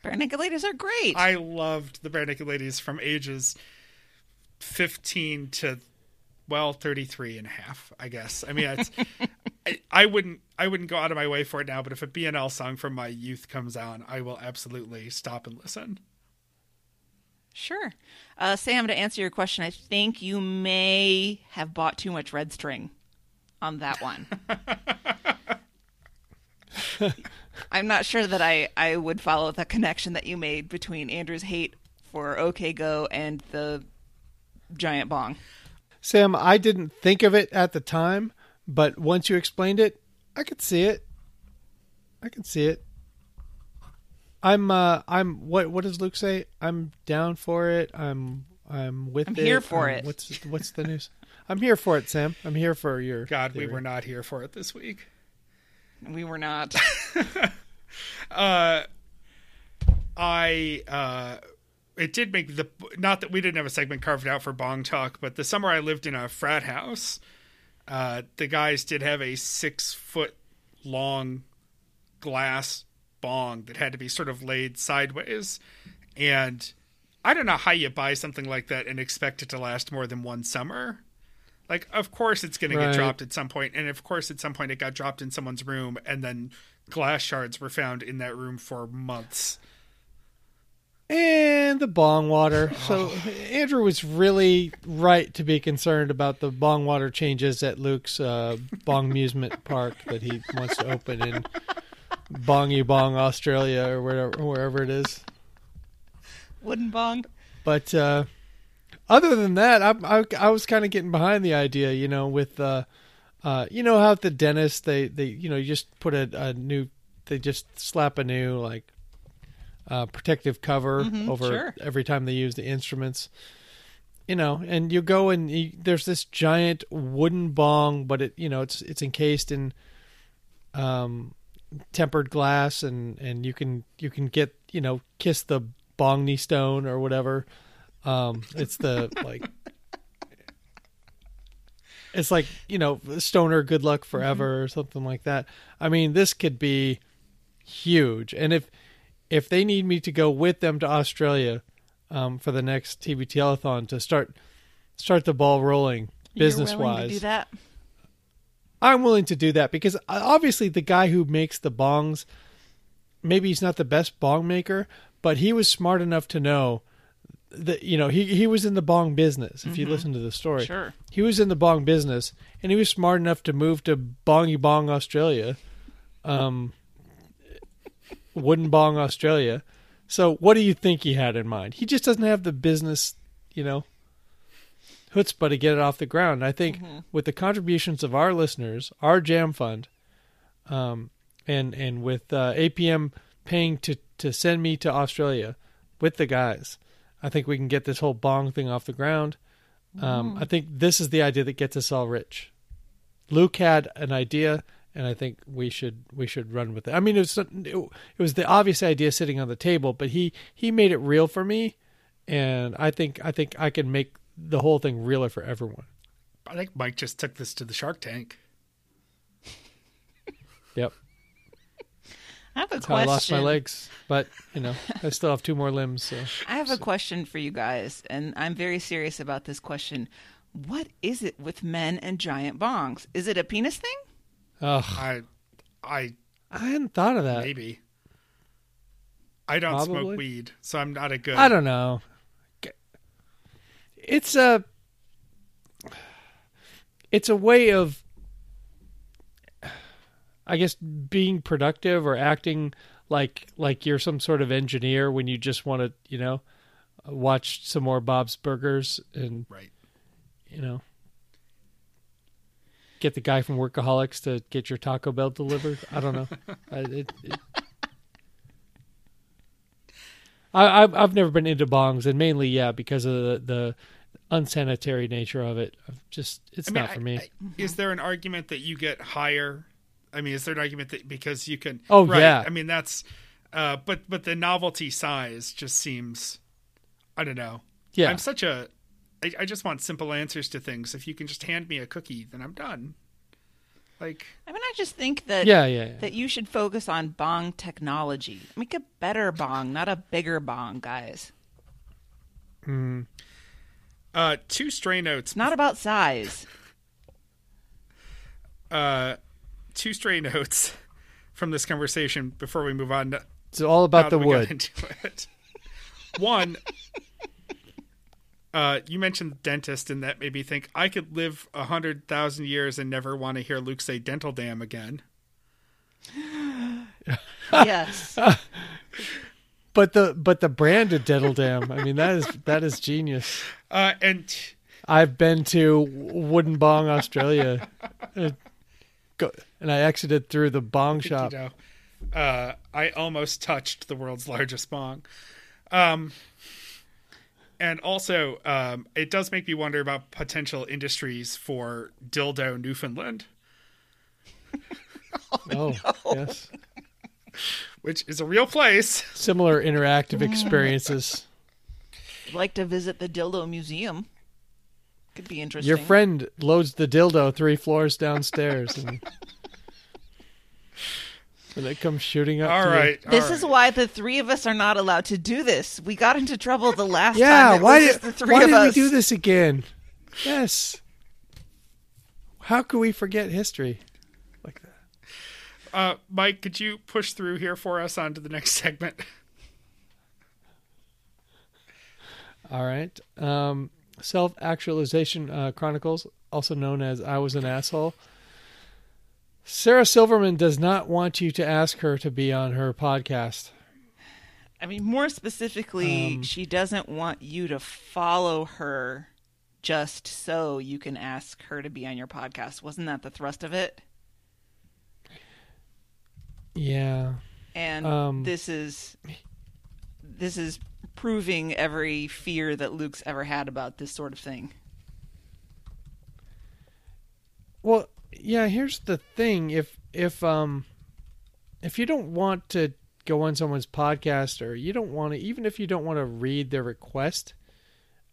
Barenaked Ladies are great. I loved the Barenaked Ladies from ages 15 to well 33 and a half, I guess. I mean, it's, I, I wouldn't I wouldn't go out of my way for it now, but if a BNL song from my youth comes on, I will absolutely stop and listen. Sure. Uh, Sam, to answer your question, I think you may have bought too much red string on that one. I'm not sure that I, I would follow the connection that you made between Andrew's hate for OK Go and the giant bong. Sam, I didn't think of it at the time, but once you explained it, I could see it. I can see it. I'm uh I'm what what does Luke say? I'm down for it. I'm I'm with I'm it. here for I'm- it. What's what's the news? I'm here for it, Sam. I'm here for your God, we were not here for it this week. We were not. Uh, I uh, it did make the not that we didn't have a segment carved out for bong talk, but the summer I lived in a frat house, uh, the guys did have a six foot long glass bong that had to be sort of laid sideways, and I don't know how you buy something like that and expect it to last more than one summer. Like, of course it's going to get dropped at some point, and of course at some point it got dropped in someone's room, and then glass shards were found in that room for months. and the bong water. So Andrew was really right to be concerned about the bong water changes at Luke's uh, bong amusement park that he wants to open in Bongy Bong, Australia, or wherever wherever it is. Woodenbong. But uh, other than that, I, I, I was kind of getting behind the idea, you know, with uh, Uh, you know how at the dentist they they you know you just put a, a new they just slap a new like uh, protective cover Mhm, over sure. every time they use the instruments. You know, and you go and you, there's this giant wooden bong, but it you know it's it's encased in um, tempered glass, and and you can you can get you know kiss the bongni stone or whatever. Um, it's the like it's like you know stoner good luck forever or something like that. I mean this could be huge. And if if they need me to go with them to australia um, for the next tv telethon to start start the ball rolling business You're willing to wise do that? i'm willing to do that because uh, obviously the guy who makes the bongs maybe he's not the best bong maker but he was smart enough to know that you know he he was in the bong business if you listen to the story. Sure. he was in the bong business and he was smart enough to move to bongy bong australia um Woodenbong australia. So what do you think he had in mind? He just doesn't have the business you know chutzpah to get it off the ground. I think with the contributions of our listeners our jam fund um and and with uh, apm paying to to send me to australia with the guys i think we can get this whole bong thing off the ground um, I think this is the idea that gets us all rich. Luke had an idea, and I think we should we should run with it. I mean, it was it was the obvious idea sitting on the table, but he he made it real for me, and I think I think I can make the whole thing realer for everyone. I think Mike just took this to the Shark Tank. Yep, I have a that's how. I lost my legs, but you know I still have two more limbs. So I have a question for you guys, and I'm very serious about this question. What is it with men and giant bongs? Is it a penis thing? Ugh, I, I I hadn't thought of that. maybe. I don't Probably. smoke weed, so I'm not a good. I don't know. It's a it's a way of I guess being productive or acting like like you're some sort of engineer when you just want to, you know, watch some more Bob's Burgers and, Right. you know, get the guy from Workaholics to get your Taco Bell delivered. I don't know. I, it, it, I, I've I've never been into bongs, and mainly yeah because of the, the unsanitary nature of it. I've just it's I mean, not for me. I- is there an argument that you get higher? I mean, is there an argument that because you can? Oh, right, yeah. I mean, that's. Uh, but but the novelty size just seems. I don't know. yeah, I'm such a. I, I just want simple answers to things. If you can just hand me a cookie, then I'm done. Like I mean, I just think that yeah, yeah, yeah. that you should focus on bong technology. Make a better bong, not a bigger bong, guys. Hmm. uh, two stray notes. Not about size. Uh, two stray notes from this conversation before we move on. To, It's all about the wood. it. One, uh, you mentioned dentist, and that made me think I could live a hundred thousand years and never want to hear Luke say "dental dam" again. yes. But the but the brand of Dental Dam, I mean that is that is genius. Uh, and I've been to Woodenbong Australia, Uh, go, and I exited through the bong shop. you know, uh, I almost touched the world's largest bong. Um, and also, um, it does make me wonder about potential industries for dildo Newfoundland, Oh, yes, which is a real place. similar interactive experiences. I'd like to visit the dildo museum. Could be interesting. Your friend loads the dildo three floors downstairs, and, and it comes shooting up. All to the- right, This all is right. why the three of us are not allowed to do this. We got into trouble the last Yeah, time. Yeah. why was did just the three why of did we do this again? Yes. How could we forget history like that? Uh, Mike, could you push through here for us onto the next segment? All right. Um, Self Actualization uh, Chronicles, also known as I Was an Asshole. Sarah Silverman does not want you to ask her to be on her podcast. I mean, more specifically, Um, she doesn't want you to follow her just so you can ask her to be on your podcast. Wasn't that the thrust of it? Yeah. And Um, this is this is proving every fear that Luke's ever had about this sort of thing. Well, yeah, here's the thing. If if um if you don't want to go on someone's podcast or you don't want to even if you don't want to read their request,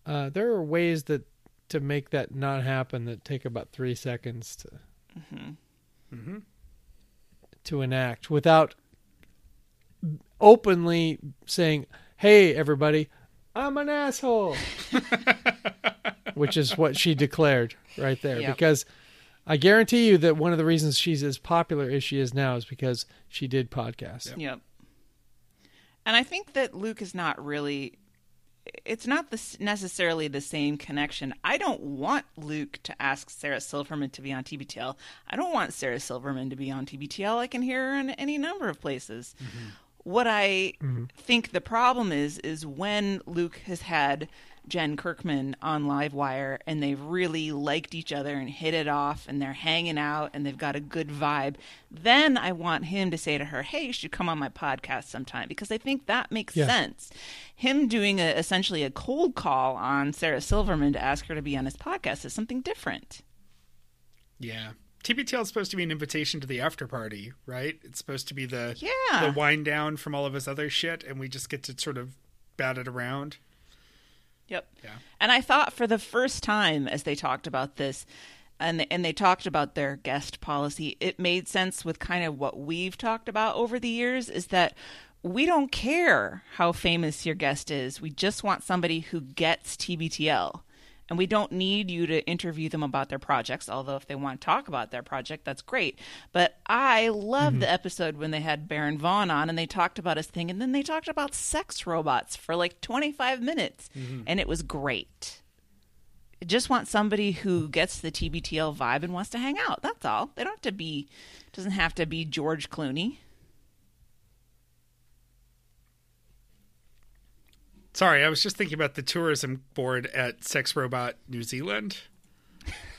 uh there are ways that to make that not happen that take about 3 seconds to Mm-hmm. to enact without openly saying, "Hey everybody, I'm an asshole." Which is what she declared right there Yep. because I guarantee you that one of the reasons she's as popular as she is now is because she did podcasts. Yep. Yep. And I think that Luke is not really. It's not the, necessarily the same connection. I don't want Luke to ask Sarah Silverman to be on TBTL. I don't want Sarah Silverman to be on TBTL. I can hear her in any number of places. Mm-hmm. What I mm-hmm. think the problem is is when Luke has had Jen Kirkman on Livewire and they've really liked each other and hit it off and they're hanging out and they've got a good vibe, then I want him to say to her, "Hey, you should come on my podcast sometime," because I think that makes Yeah. sense. Him doing a, essentially a cold call on Sarah Silverman to ask her to be on his podcast is something different. Yeah. TBTL is supposed to be an invitation to the after party, right? It's supposed to be the Yeah. the wind down from all of his other shit, and we just get to sort of bat it around. Yep. Yeah. And I thought for the first time as they talked about this and and they talked about their guest policy, it made sense with kind of what we've talked about over the years is that we don't care how famous your guest is. We just want somebody who gets TBTL. And we don't need you to interview them about their projects, although if they want to talk about their project, that's great. But I love the mm-hmm. episode when they had Baron Vaughn on and they talked about his thing, and then they talked about sex robots for like 25 minutes, mm-hmm. and it was great. I just want somebody who gets the TBTL vibe and wants to hang out. That's all. They don't have to be, doesn't have to be George Clooney. Sorry, I was just thinking about the tourism board at Sex Robot New Zealand.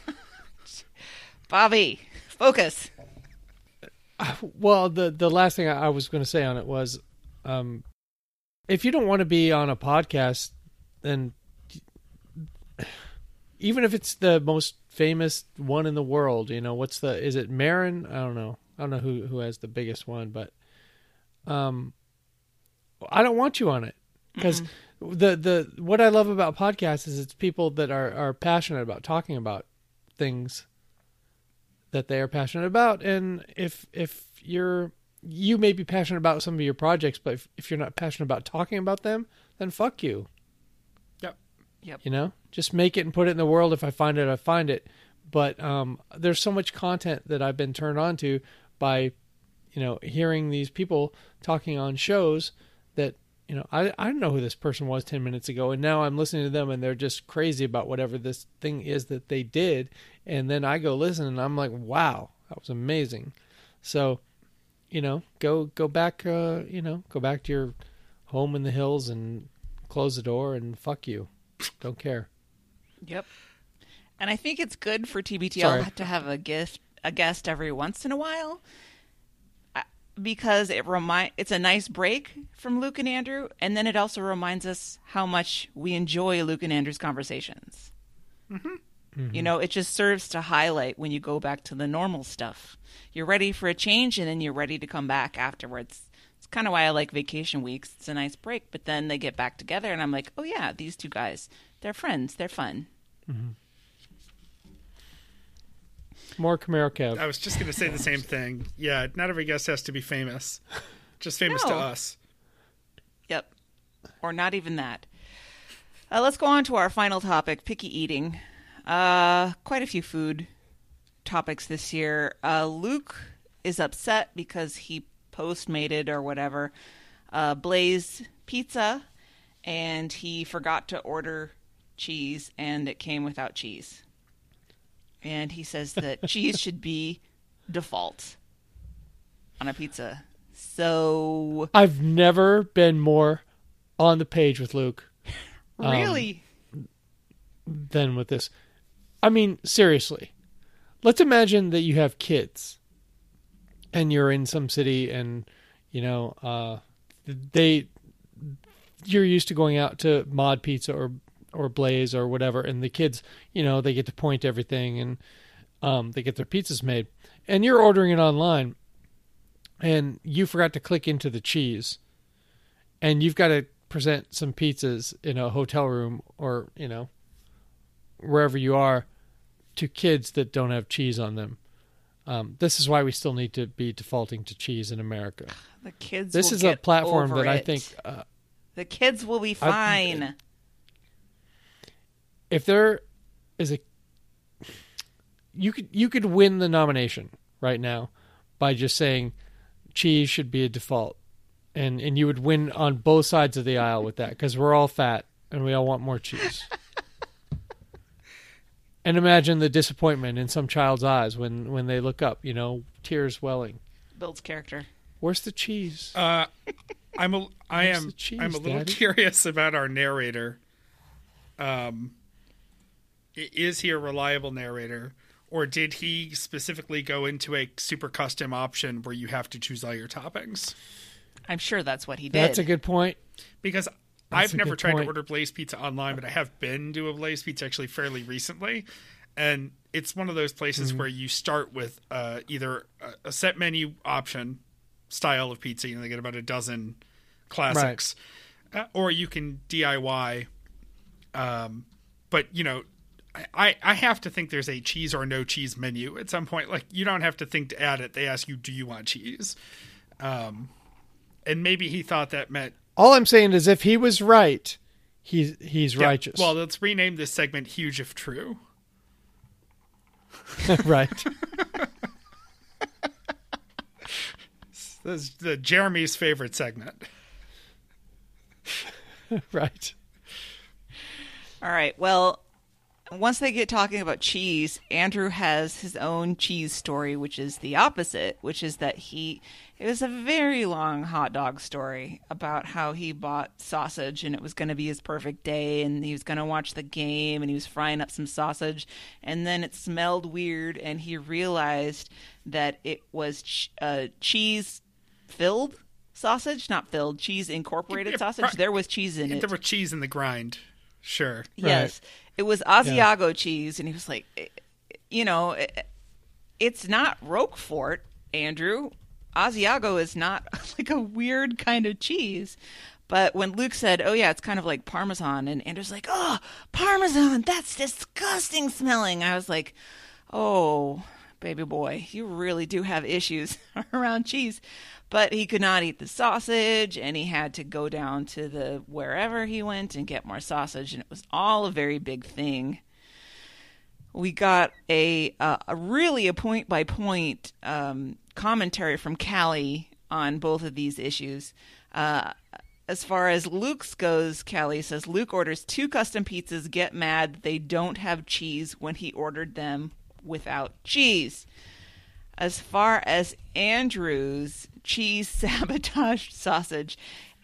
Bobby, focus. Well, the the last thing I I was going to say on it was, um, if you don't want to be on a podcast, then even if it's the most famous one in the world, you know, what's the is it Maron? I don't know. I don't know who who has the biggest one, but um, I don't want you on it because the the what I love about podcasts is it's people that are are passionate about talking about things that they are passionate about. And if if you're you may be passionate about some of your projects but if, if you're not passionate about talking about them then fuck you. Yep. Yep. you know? Just make it and put it in the world. If i find it i find it. But um there's so much content that i've been turned on to by you know hearing these people talking on shows that you know i i didn't know who this person was 10 minutes ago and now i'm listening to them and they're just crazy about whatever this thing is that they did. And then i go listen and i'm like wow that was amazing. So you know go go back uh you know go back to your home in the hills and close the door and fuck you. Don't care. Yep. And I think it's good for TBTL Sorry. to have a gift a guest every once in a while because it remind it's a nice break from Luke and Andrew and then it also reminds us how much we enjoy Luke and Andrew's conversations. Mm-hmm. You know, it just serves to highlight when you go back to the normal stuff. You're ready for a change and then you're ready to come back afterwards. It's kind of why I like vacation weeks. It's a nice break, but then they get back together and I'm like, "Oh yeah, these two guys, they're friends. They're fun." more camaro kev I was just going to say the same thing. Yeah, not every guest has to be famous. Just famous to us. Yep. Or not even that. Uh, let's go on to our final topic picky eating. Uh, quite a few food topics this year. Uh, Luke is upset because he postmated or whatever uh, Blaze pizza and he forgot to order cheese and it came without cheese. And he says that cheese should be default on a pizza. So I've never been more on the page with Luke. Um, Really? than with this. I mean, seriously. Let's imagine that you have kids and you're in some city and you know, uh they you're used to going out to Mod Pizza or or Blaze or whatever and the kids, you know, they get to point everything and um they get their pizzas made. And you're ordering it online and you forgot to click into the cheese and you've got to present some pizzas in a hotel room or you know wherever you are to kids that don't have cheese on them um, this is why we still need to be defaulting to cheese in america The kids. this is a platform that i think uh, the kids will be I- fine. If there is a you could you could win the nomination right now by just saying cheese should be a default and and you would win on both sides of the aisle with that because we're all fat and we all want more cheese and imagine the disappointment in some child's eyes when when they look up you know tears welling Builds character. where's the cheese Uh, I'm a, I Where's am cheese, I'm a little Daddy? curious about our narrator. Um, i- is he a reliable narrator, or did he specifically go into a super custom option where you have to choose all your toppings? I'm sure that's what he did. that's a good point Because That's I've never tried point. to order Blaze Pizza online, but I have been to a Blaze Pizza actually fairly recently, and it's one of those places Mm-hmm. where you start with uh, either a, a set menu option style of pizza, you know, they get about a dozen classics, uh, or you can DIY. Um, but you know, I- I I have to think there's a cheese or no cheese menu at some point. Like you don't have to think to add it; they ask you, "Do you want cheese?" Um, and maybe he thought that meant all i'm saying is if he was right he's he's Yeah, righteous Well, let's rename this segment "Huge if True." right This is the Jeremy's favorite segment. right All right. Well, once they get talking about cheese, Andrew has his own cheese story, which is the opposite, which is that he it was a very long hot dog story about how he bought sausage and it was going to be his perfect day and he was going to watch the game and he was frying up some sausage and then it smelled weird and he realized that it was ch- uh, cheese filled sausage, not filled, cheese incorporated sausage. There was cheese in it. There was cheese in the grind. Sure. Yes, it was Asiago cheese, and he was like, eh, eh you know, it- it's not Roquefort, Andrew. Asiago is not like a weird kind of cheese. But when Luke said, "Oh yeah, it's kind of like Parmesan," and Andrew's like, "Oh, Parmesan, that's disgusting smelling," I was like, "Oh, baby boy, you really do have issues around cheese." But he could not eat the sausage, and he had to go down to the wherever he went and get more sausage, and it was all a very big thing. We got a uh, a really a point by point um, commentary from Callie on both of these issues. Uh, as far as Luke's goes, Callie says Luke orders two custom pizzas, get mad they don't have cheese when he ordered them without cheese. As far as Andrew's cheese sabotage sausage,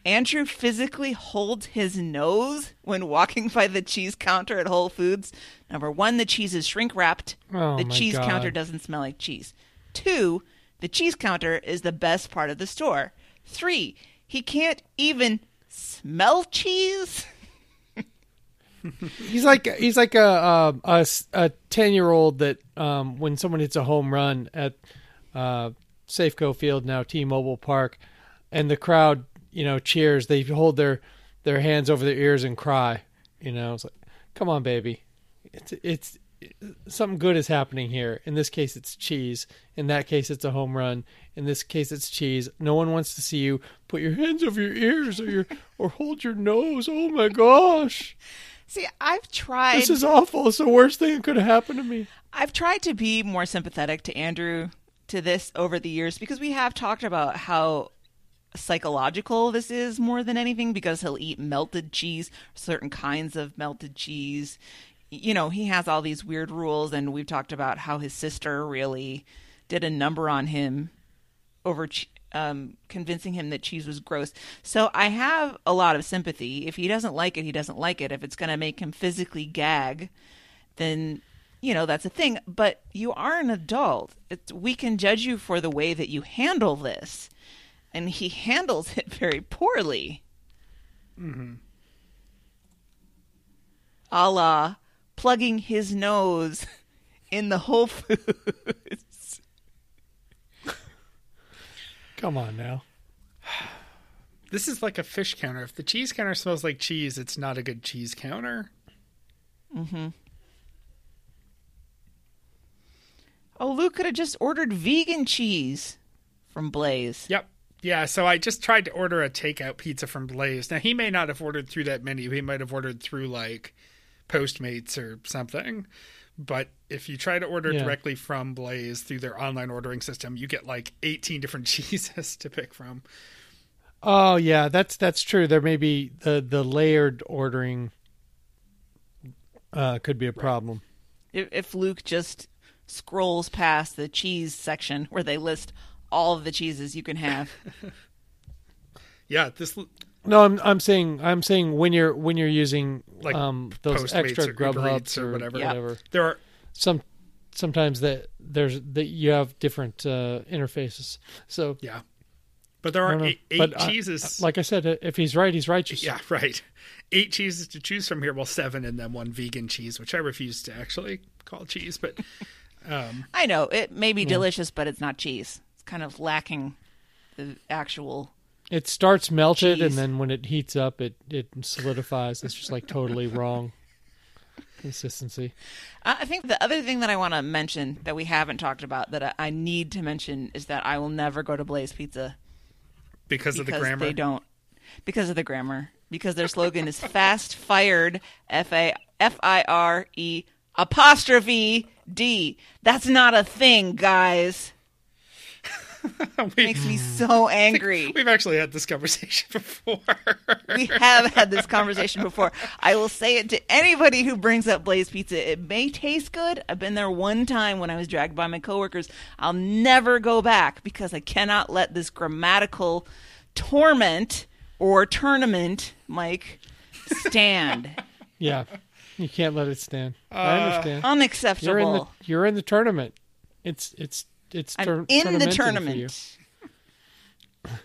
Andrew physically holds his nose when walking by the cheese counter at Whole Foods. Number one, the cheese is shrink wrapped. Oh, the cheese God. counter doesn't smell like cheese. Two, the cheese counter is the best part of the store. Three, he can't even smell cheese. He's like he's like a a, a ten year old that um, when someone hits a home run at uh, Safeco Field now T-Mobile Park, and the crowd you know cheers, they hold their their hands over their ears and cry. You know, it's like, come on, baby, it's it's something good is happening here. In this case, it's cheese. In that case, it's a home run. In this case, it's cheese. No one wants to see you put your hands over your ears or your or hold your nose. Oh my gosh. See, I've tried. This is awful. It's the worst thing that could have happened to me. I've tried to be more sympathetic to Andrew to this over the years because we have talked about how psychological this is more than anything because he'll eat melted cheese, certain kinds of melted cheese. You know, he has all these weird rules, and we've talked about how his sister really did a number on him over um, convincing him that cheese was gross. So I have a lot of sympathy. If he doesn't like it, he doesn't like it. If it's going to make him physically gag, then you know that's a thing. But you are an adult. It's, we can judge you for the way that you handle this, and he handles it very poorly. Mm-hmm. A la plugging his nose in the Whole Foods. Come on now. This is like a fish counter. If the cheese counter smells like cheese, it's not a good cheese counter. Mm-hmm. Oh, Luke could have just ordered vegan cheese from Blaze. Yep. Yeah, so I just tried to order a takeout pizza from Blaze. Now he may not have ordered through that menu. He might have ordered through like Postmates or something. But if you try to order Yeah. directly from Blaze through their online ordering system, you get like 18 different cheeses to pick from. Oh yeah, that's that's true. There may be the the layered ordering uh, could be a problem. If, if Luke just scrolls past the cheese section where they list all of the cheeses you can have. Yeah, this No, I'm I'm saying I'm saying when you're when you're using Like um those Postmates extra or grub Uber hubs or or whatever. Yeah. whatever. there are Some sometimes that there's that you have different uh, interfaces. So yeah. But there are eight, eight But I- cheeses. like I said, if he's right, he's righteous. yeah, right. Eight cheeses to choose from here. Well, seven and then one vegan cheese, which I refuse to actually call cheese, but um I know it may be delicious, but it's not cheese. It's kind of lacking the actual. It starts melted, Cheese. and then when it heats up, it it solidifies. It's just like totally wrong consistency. I I think the other thing that I want to mention that we haven't talked about that I- I need to mention is that I will never go to Blaze Pizza because, of the grammar. they don't because of the grammar because their slogan is fast fired f a f i r e apostrophe d that's not a thing guys we, makes me so angry we've actually had this conversation before. we have had this conversation before i will say it to anybody who brings up blaze pizza it may taste good i've been there one time when i was dragged by my coworkers i'll never go back because i cannot let this grammatical torment or tournament mike stand Yeah, you can't let it stand. Uh, I understand. unacceptable You're in the you're in the tournament. It's it's it's i'm tur- in the tournamenting for you. tournament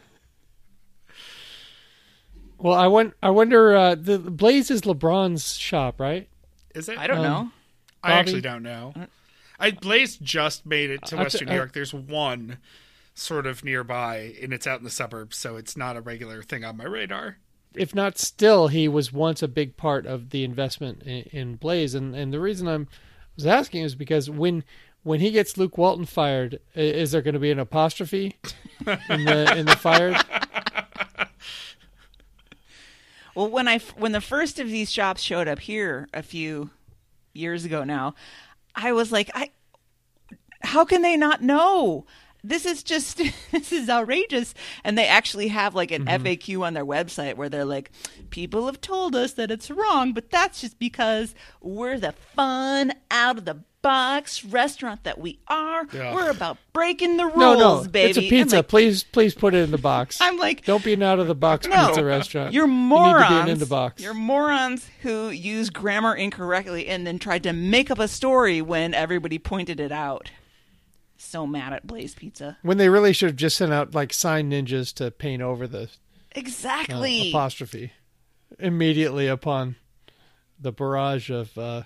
Well, I want I wonder. Uh, the Blaze is LeBron's shop, right? Is it? i don't Um, know I Bobby? actually don't know. I Blaze just made it to I- Western I- New York. There's one sort of nearby, and it's out in the suburbs, so it's not a regular thing on my radar. if not still, he was once a big part of the investment in, in Blaze, and and the reason I'm was asking is because when when he gets Luke Walton fired, is there going to be an apostrophe in the in the fired? Well, when I when the first of these shops showed up here a few years ago now, I was like, I how can they not know? This is just this is outrageous. And they actually have like an mm-hmm. FAQ on their website where they're like, people have told us that it's wrong, but that's just because we're the fun out of the box restaurant that we are. Yeah. We're about breaking the rules, No, no, baby. it's a pizza. like, please, please put it in the box. I'm like, Don't be an out of the box No. pizza restaurant. You're morons. You need to be in the box. You're morons who use grammar incorrectly and then tried to make up a story when everybody pointed it out. So mad at Blaze Pizza. when they really should have just sent out like sign ninjas to paint over the uh, Exactly. apostrophe immediately upon the barrage of uh,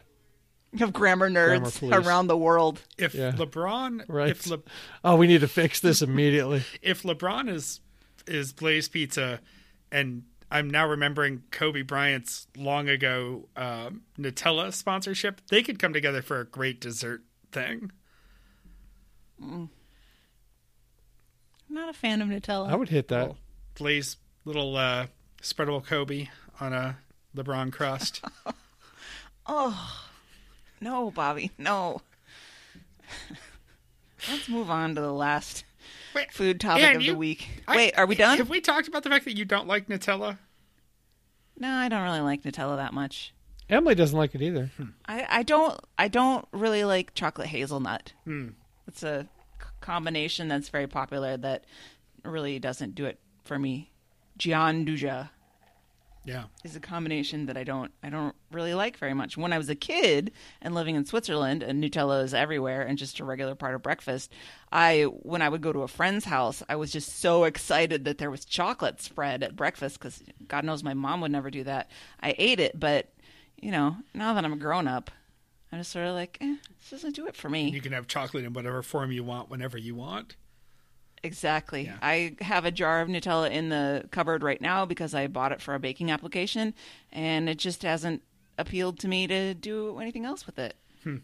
of grammar Grammar nerds police. around the world. If Yeah. LeBron, right. if Le, oh, we need to fix this immediately. if LeBron is is Blaze Pizza, and I'm now remembering Kobe Bryant's long ago um, Nutella sponsorship, they could come together for a great dessert thing. I'm not a fan of Nutella. I would hit that. Blaze little uh, spreadable Kobe on a LeBron crust. No, Bobby, no. Let's move on to the last Wait, food topic Ann, of you- the week. I- Wait, are we done? Have we talked about the fact that you don't like Nutella? No, I don't really like Nutella that much. Emily doesn't like it either. I, I don't I don't really like chocolate hazelnut. Hmm. It's a c- combination that's very popular that really doesn't do it for me. Gianduja Yeah. is a combination that I don't I don't really like very much. When I was a kid and living in Switzerland and Nutella is everywhere and just a regular part of breakfast, I when I would go to a friend's house, I was just so excited that there was chocolate spread at breakfast cuz God knows my mom would never do that. I ate it, but you know, now that I'm a grown up, I'm just sort of like, eh, this doesn't do it for me. You can have chocolate in whatever form you want whenever you want. Exactly. Yeah. I have a jar of Nutella in the cupboard right now because I bought it for a baking application, and it just hasn't appealed to me to do anything else with it. Hmm.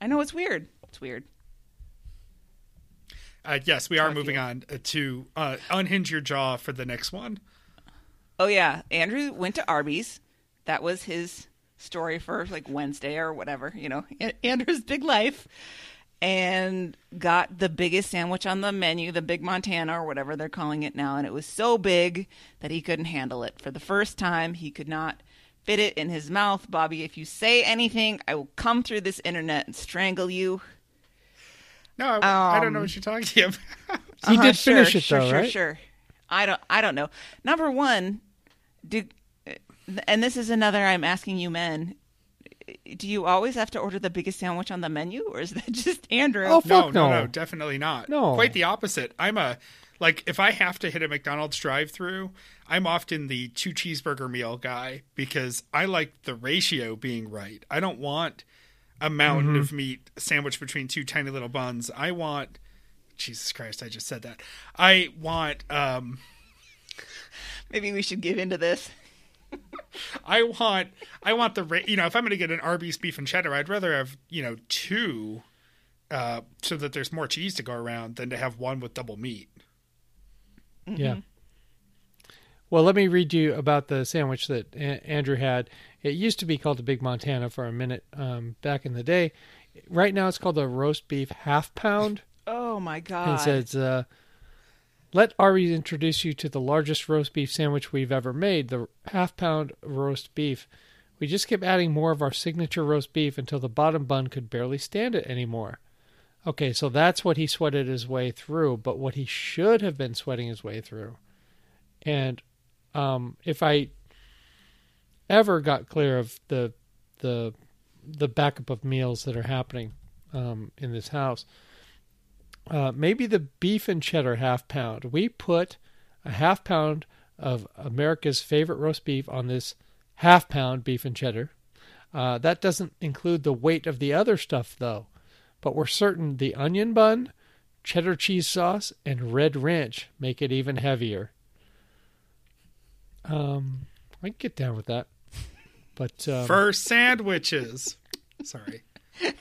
I know it's weird. It's weird. Uh, yes, we are Talk moving you. on uh, to uh, unhinge your jaw for the next one. Oh yeah, Andrew went to Arby's. That was his story for like Wednesday or whatever, you know, Andrew's big life. And got the biggest sandwich on the menu, the Big Montana or whatever they're calling it now, and it was so big that he couldn't handle it. For the first time, he could not fit it in his mouth. Bobby, if you say anything, I will come through this internet and strangle you. No, I, I don't know Um, what you're talking about. He Uh-huh, did sure, finish it sure, though, sure, right? Sure. I don't. I don't know. Number one, do, and this is another. I'm asking you, men. Do you always have to order the biggest sandwich on the menu, or is that just Andrew? Oh, no, fuck no, no. no, definitely not. No. quite the opposite. I'm a like if I have to hit a McDonald's drive-through, I'm often the two cheeseburger meal guy because I like the ratio being right. I don't want a mountain Mm-hmm. of meat sandwiched between two tiny little buns. I want Jesus Christ, I just said that. I want um Maybe we should give into this. I want I want the you know if I'm going to get an Arby's beef and cheddar, I'd rather have you know two, uh, so that there's more cheese to go around than to have one with double meat. Yeah. Well, let me read you about the sandwich that A- Andrew had. It used to be called the Big Montana for a minute um, back in the day. Right now, it's called the roast beef half pound. Oh my And god! it says, uh, "Let Arby's introduce you to the largest roast beef sandwich we've ever made, the half pound roast beef. We just kept adding more of our signature roast beef until the bottom bun could barely stand it anymore." Okay, so that's what he sweated his way through, but what he should have been sweating his way through. And um, if I ever got clear of the the the backup of meals that are happening um, in this house, uh, maybe the beef and cheddar half pound. We put a half pound of America's favorite roast beef on this half pound beef and cheddar. Uh, that doesn't include the weight of the other stuff, though. But we're certain the onion bun, cheddar cheese sauce, and red ranch make it even heavier. Um, I can get down with that. But um, For sandwiches. Sorry.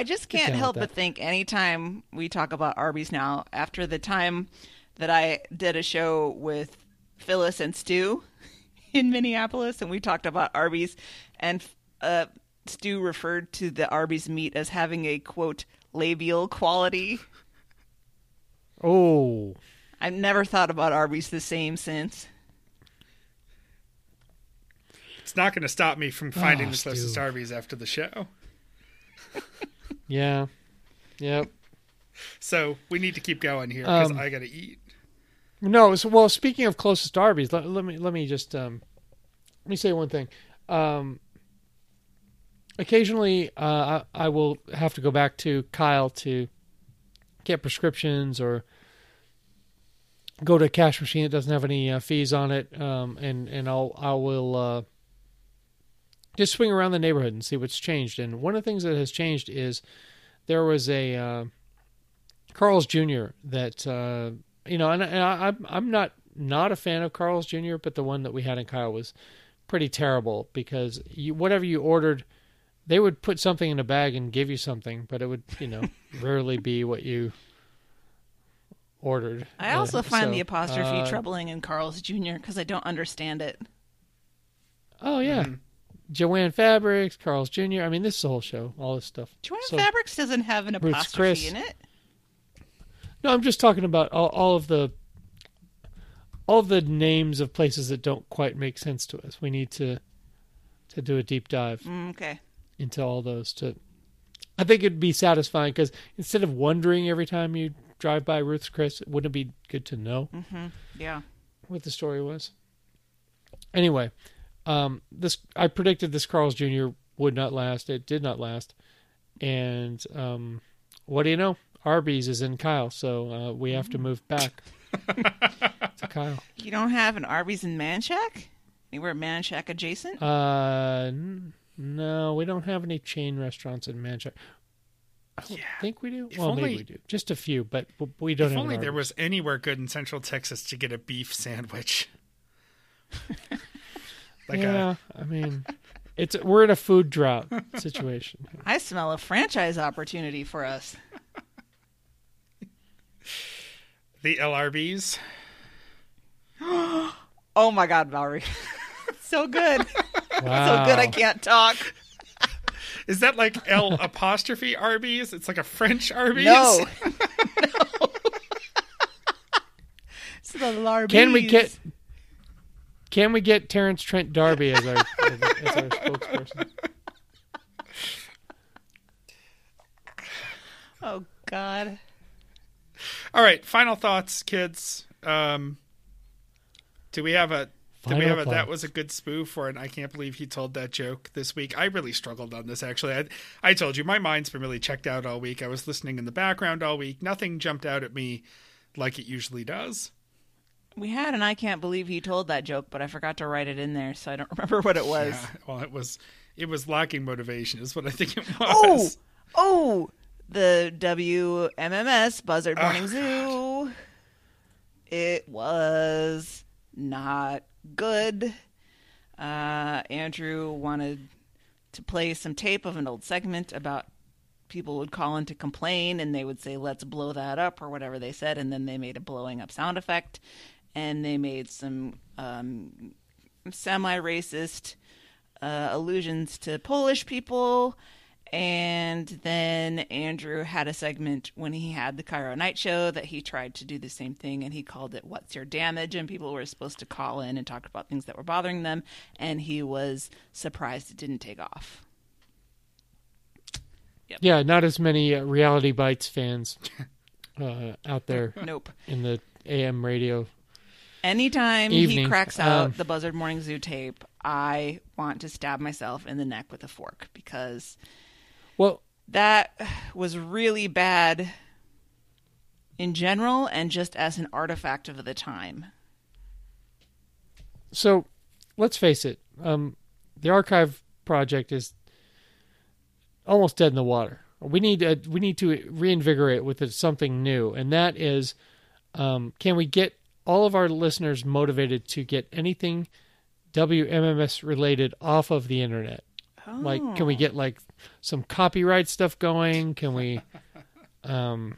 I just can't help but think anytime we talk about Arby's now, after the time that I did a show with Phyllis and Stu in Minneapolis, and we talked about Arby's, and uh, Stu referred to the Arby's meat as having a quote labial quality. oh, I've never thought about Arby's the same since. It's not going to stop me from finding Oh, the closest Arby's after the show. yeah, yep. So we need to keep going here because Um, I got to eat. No, so, well, speaking of closest Arby's, let, let me let me just um, let me say one thing. Um, occasionally, uh, I, I will have to go back to Kyle to get prescriptions or go to a cash machine that doesn't have any uh, fees on it, um, and and I'll I will uh, just swing around the neighborhood and see what's changed. And one of the things that has changed is there was a uh, Carl's Jr. that uh, you know, and, and I, I'm I'm not not a fan of Carl's Jr., but the one that we had in Kyle was pretty terrible because you, whatever you ordered, they would put something in a bag and give you something, but it would you know rarely be what you ordered. I also Uh, find so, the apostrophe uh, troubling in Carl's Jr. because I don't understand it. Oh yeah, Mhm. Jo-Ann Fabrics, Carl's Jr. I mean, this is the whole show, all this stuff. Jo-Ann So- Fabrics doesn't have an apostrophe in it. No, I'm just talking about all, all of the all of the names of places that don't quite make sense to us. We need to to do a deep dive Mm, okay. into all those to I think it'd be satisfying because instead of wondering every time you drive by Ruth's Chris, wouldn't it be good to know Mm-hmm. Yeah. what the story was? Anyway, um, this I predicted this Carl's Jr. would not last. It did not last, and um, what do you know? Arby's is in Kyle, so uh, we have to move back to Kyle. You don't have an Arby's in Manchac? Anywhere Manchac adjacent? Uh, n- no, we don't have any chain restaurants in Manchester. I don't Yeah. think we do. If well, only- maybe we do. Just a few, but we don't If have. only an there was anywhere good in Central Texas to get a beef sandwich. like yeah, I mean, it's we're in a food drought situation. I smell a franchise opportunity for us. the LRBs. Oh my God, Valerie. so good. Wow. So good I can't talk. Is that like L apostrophe Arby's? It's like a French Arby's. No. no. it's the Larbies. Can we get? Can we get Terence Trent D'Arby as our as our spokesperson? Oh God. All right. Final thoughts, kids. Um, do we have a? Do we have a? That was a good spoof, or an I can't believe he told that joke this week. I really struggled on this. Actually, I, I told you my mind's been really checked out all week. I was listening in the background all week. Nothing jumped out at me like it usually does. We had an I can't believe he told that joke, but I forgot to write it in there, so I don't remember what it was. Yeah, well, it was it was lacking motivation, is what I think it Oh, was. oh, oh, the WMMS Buzzard Oh, Morning Zoo. It was not good. Uh, Andrew wanted to play some tape of an old segment about people would call in to complain and they would say, let's blow that up or whatever they said. And then they made a blowing up sound effect and they made some um, semi racist uh, allusions to Polish people. And then Andrew had a segment when he had the KIRO Night Show that he tried to do the same thing and he called it What's Your Damage? And people were supposed to call in and talk about things that were bothering them. And he was surprised it didn't take off. Yeah, not as many uh, Reality Bites fans uh, out there Nope. in the AM radio. Anytime he cracks out Um, the Buzzard Morning Zoo tape, I want to stab myself in the neck with a fork because Well, that was really bad in general and just as an artifact of the time. so let's face it. Um, the archive project is almost dead in the water. We need a, we need to reinvigorate with something new, and that is, um, can we get all of our listeners motivated to get anything WMMS related off of the internet? Like, can we get like some copyright stuff going? Can we, um,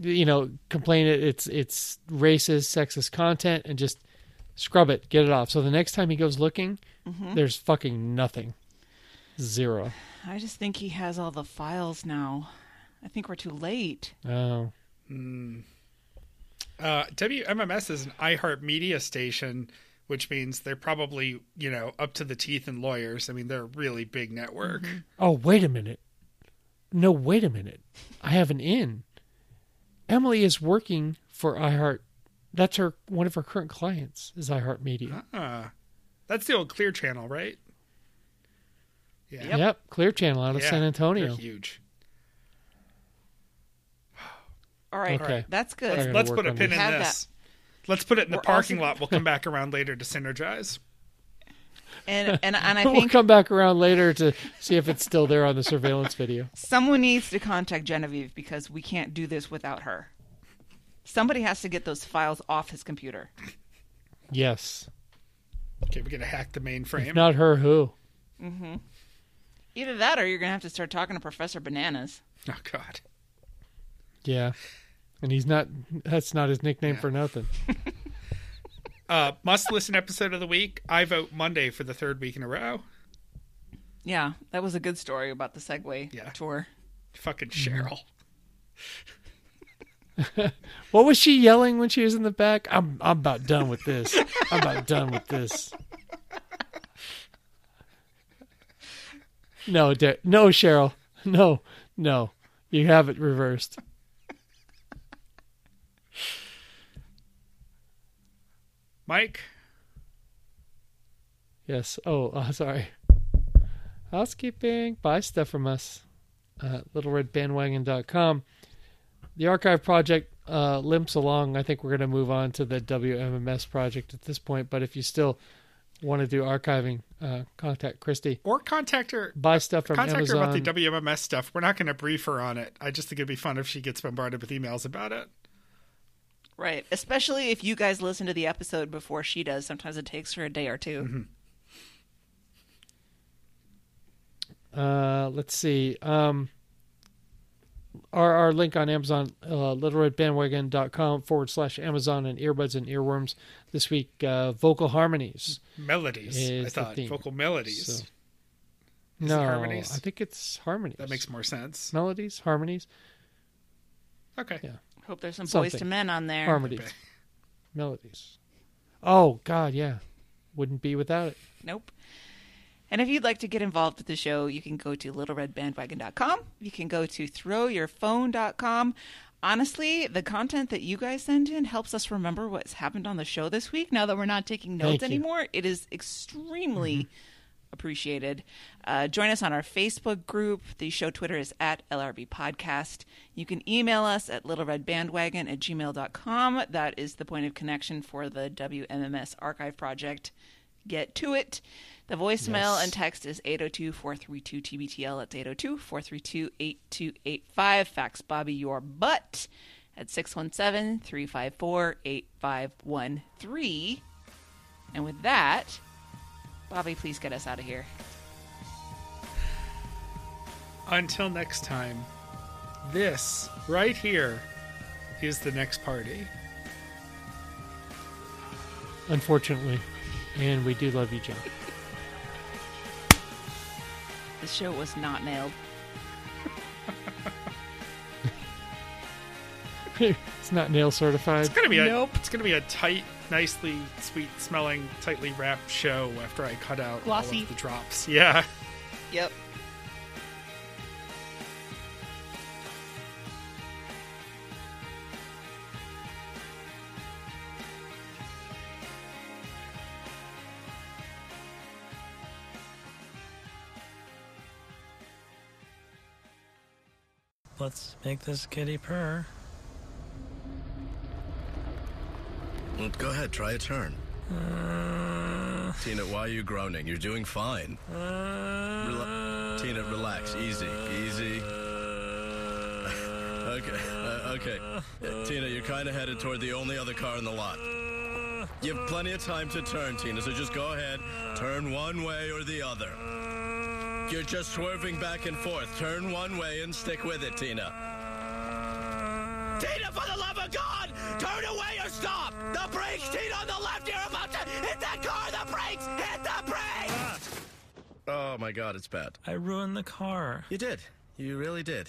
you know, complain it it's it's racist, sexist content, and just scrub it, get it off. So the next time he goes looking, there's fucking nothing, zero. I just think he has all the files now. I think we're too late. Oh, Uh, WMMS is an iHeartMedia station, which means they're probably you know up to the teeth in lawyers. I mean, they're a really big network. oh, wait a minute. No, wait a minute. I have an in. Emily is working for iHeart. That's her one of her current clients is iHeartMedia. Ah, that's the old Clear Channel, right? Yeah, Yep. Clear Channel out of Yeah, San Antonio. Huge. All right, Okay. that's good. I gotta Let's put a pin in Have this. Let's put it in the We're parking also- lot. We'll come back around later to synergize. And and and I think we'll come back around later to see if it's still there on the surveillance video. someone needs to contact Genevieve because we can't do this without her. Somebody has to get those files off his computer. Yes. Okay, we're gonna hack the mainframe. If not her, who? Mm-hmm. Either that or you're going to have to start talking to Professor Bananas. Oh God. Yeah. And he's not. That's not his nickname for nothing. Uh, must listen episode of the week. I vote Monday for the third week in a row. Yeah, that was a good story about the Segway Yeah. tour. Fucking Mm-hmm. Cheryl. What was she yelling when she was in the back? I'm I'm about done with this. I'm about done with this. No, Da- no, Cheryl. No, No, you have it reversed. Mike, Yes. Oh, uh, sorry. Housekeeping. Buy stuff from us. Uh, LittleRedBandwagon.com. The archive project uh, limps along. I think we're going to move on to the WMMS project at this point. But if you still want to do archiving, uh, contact Christy. or contact her. Buy stuff from Contact her Amazon. about the WMMS stuff. We're not going to brief her on it. I just think it'd be fun if she gets bombarded with emails about it. Right. Especially if you guys listen to the episode before she does. Sometimes it takes her a day or 2 Uh, let's see. Um, our, our link on Amazon, uh, littleredbandwagon.com forward slash Amazon and earbuds and earworms. This week, uh, vocal harmonies. Melodies. Is I the thought theme. vocal melodies. So- Is it no, harmonies? I think it's harmonies. That makes more sense. melodies, harmonies, Okay. Yeah. Hope there's some Something. Boyz II Men on there. harmonies, Okay. melodies. Oh God, yeah, wouldn't be without it. Nope. And if you'd like to get involved with the show, you can go to littleredbandwagon.com. You can go to throwyourphone.com. Honestly, the content that you guys send in helps us remember what's happened on the show this week. Now that we're not taking notes Thank you. anymore, it is extremely mm-hmm. Appreciated. Uh, join us on our Facebook group. The show Twitter is at LRB Podcast. You can email us at littleredbandwagon at gmail.com. That is the point of connection for the WMMS archive project. Get to it. The voicemail and text is 802 432 TBTL. That's 802 432 8285. Fax Bobby your butt at 617 354 8513. And with that, Bobby, please get us out of here. Until next time, this right here is the next party. Unfortunately, and we do love you, John. the show was not nailed. it's not nail certified. It's gonna be a Nope. it's gonna be a tight, nicely sweet smelling, tightly wrapped show after I cut out all Glossy. of the drops. Yeah. Yep. Let's make this kitty purr. Well, go ahead, try a turn. Uh, Tina, why are you groaning? You're doing fine. Rela- uh, Tina, relax. Easy, easy. Uh, okay, uh, okay. Uh, Tina, you're kind of headed toward the only other car in the lot. You have plenty of time to turn, Tina, so just go ahead. Turn one way or the other. You're just swerving back and forth. Turn one way and stick with it, Tina. Tina, for the love of God! Turn away or stop! The brakes, Tina, on the left! You're about to hit that car! The brakes! Hit the brakes! Oh my God, it's bad. I ruined the car. You did. You really did.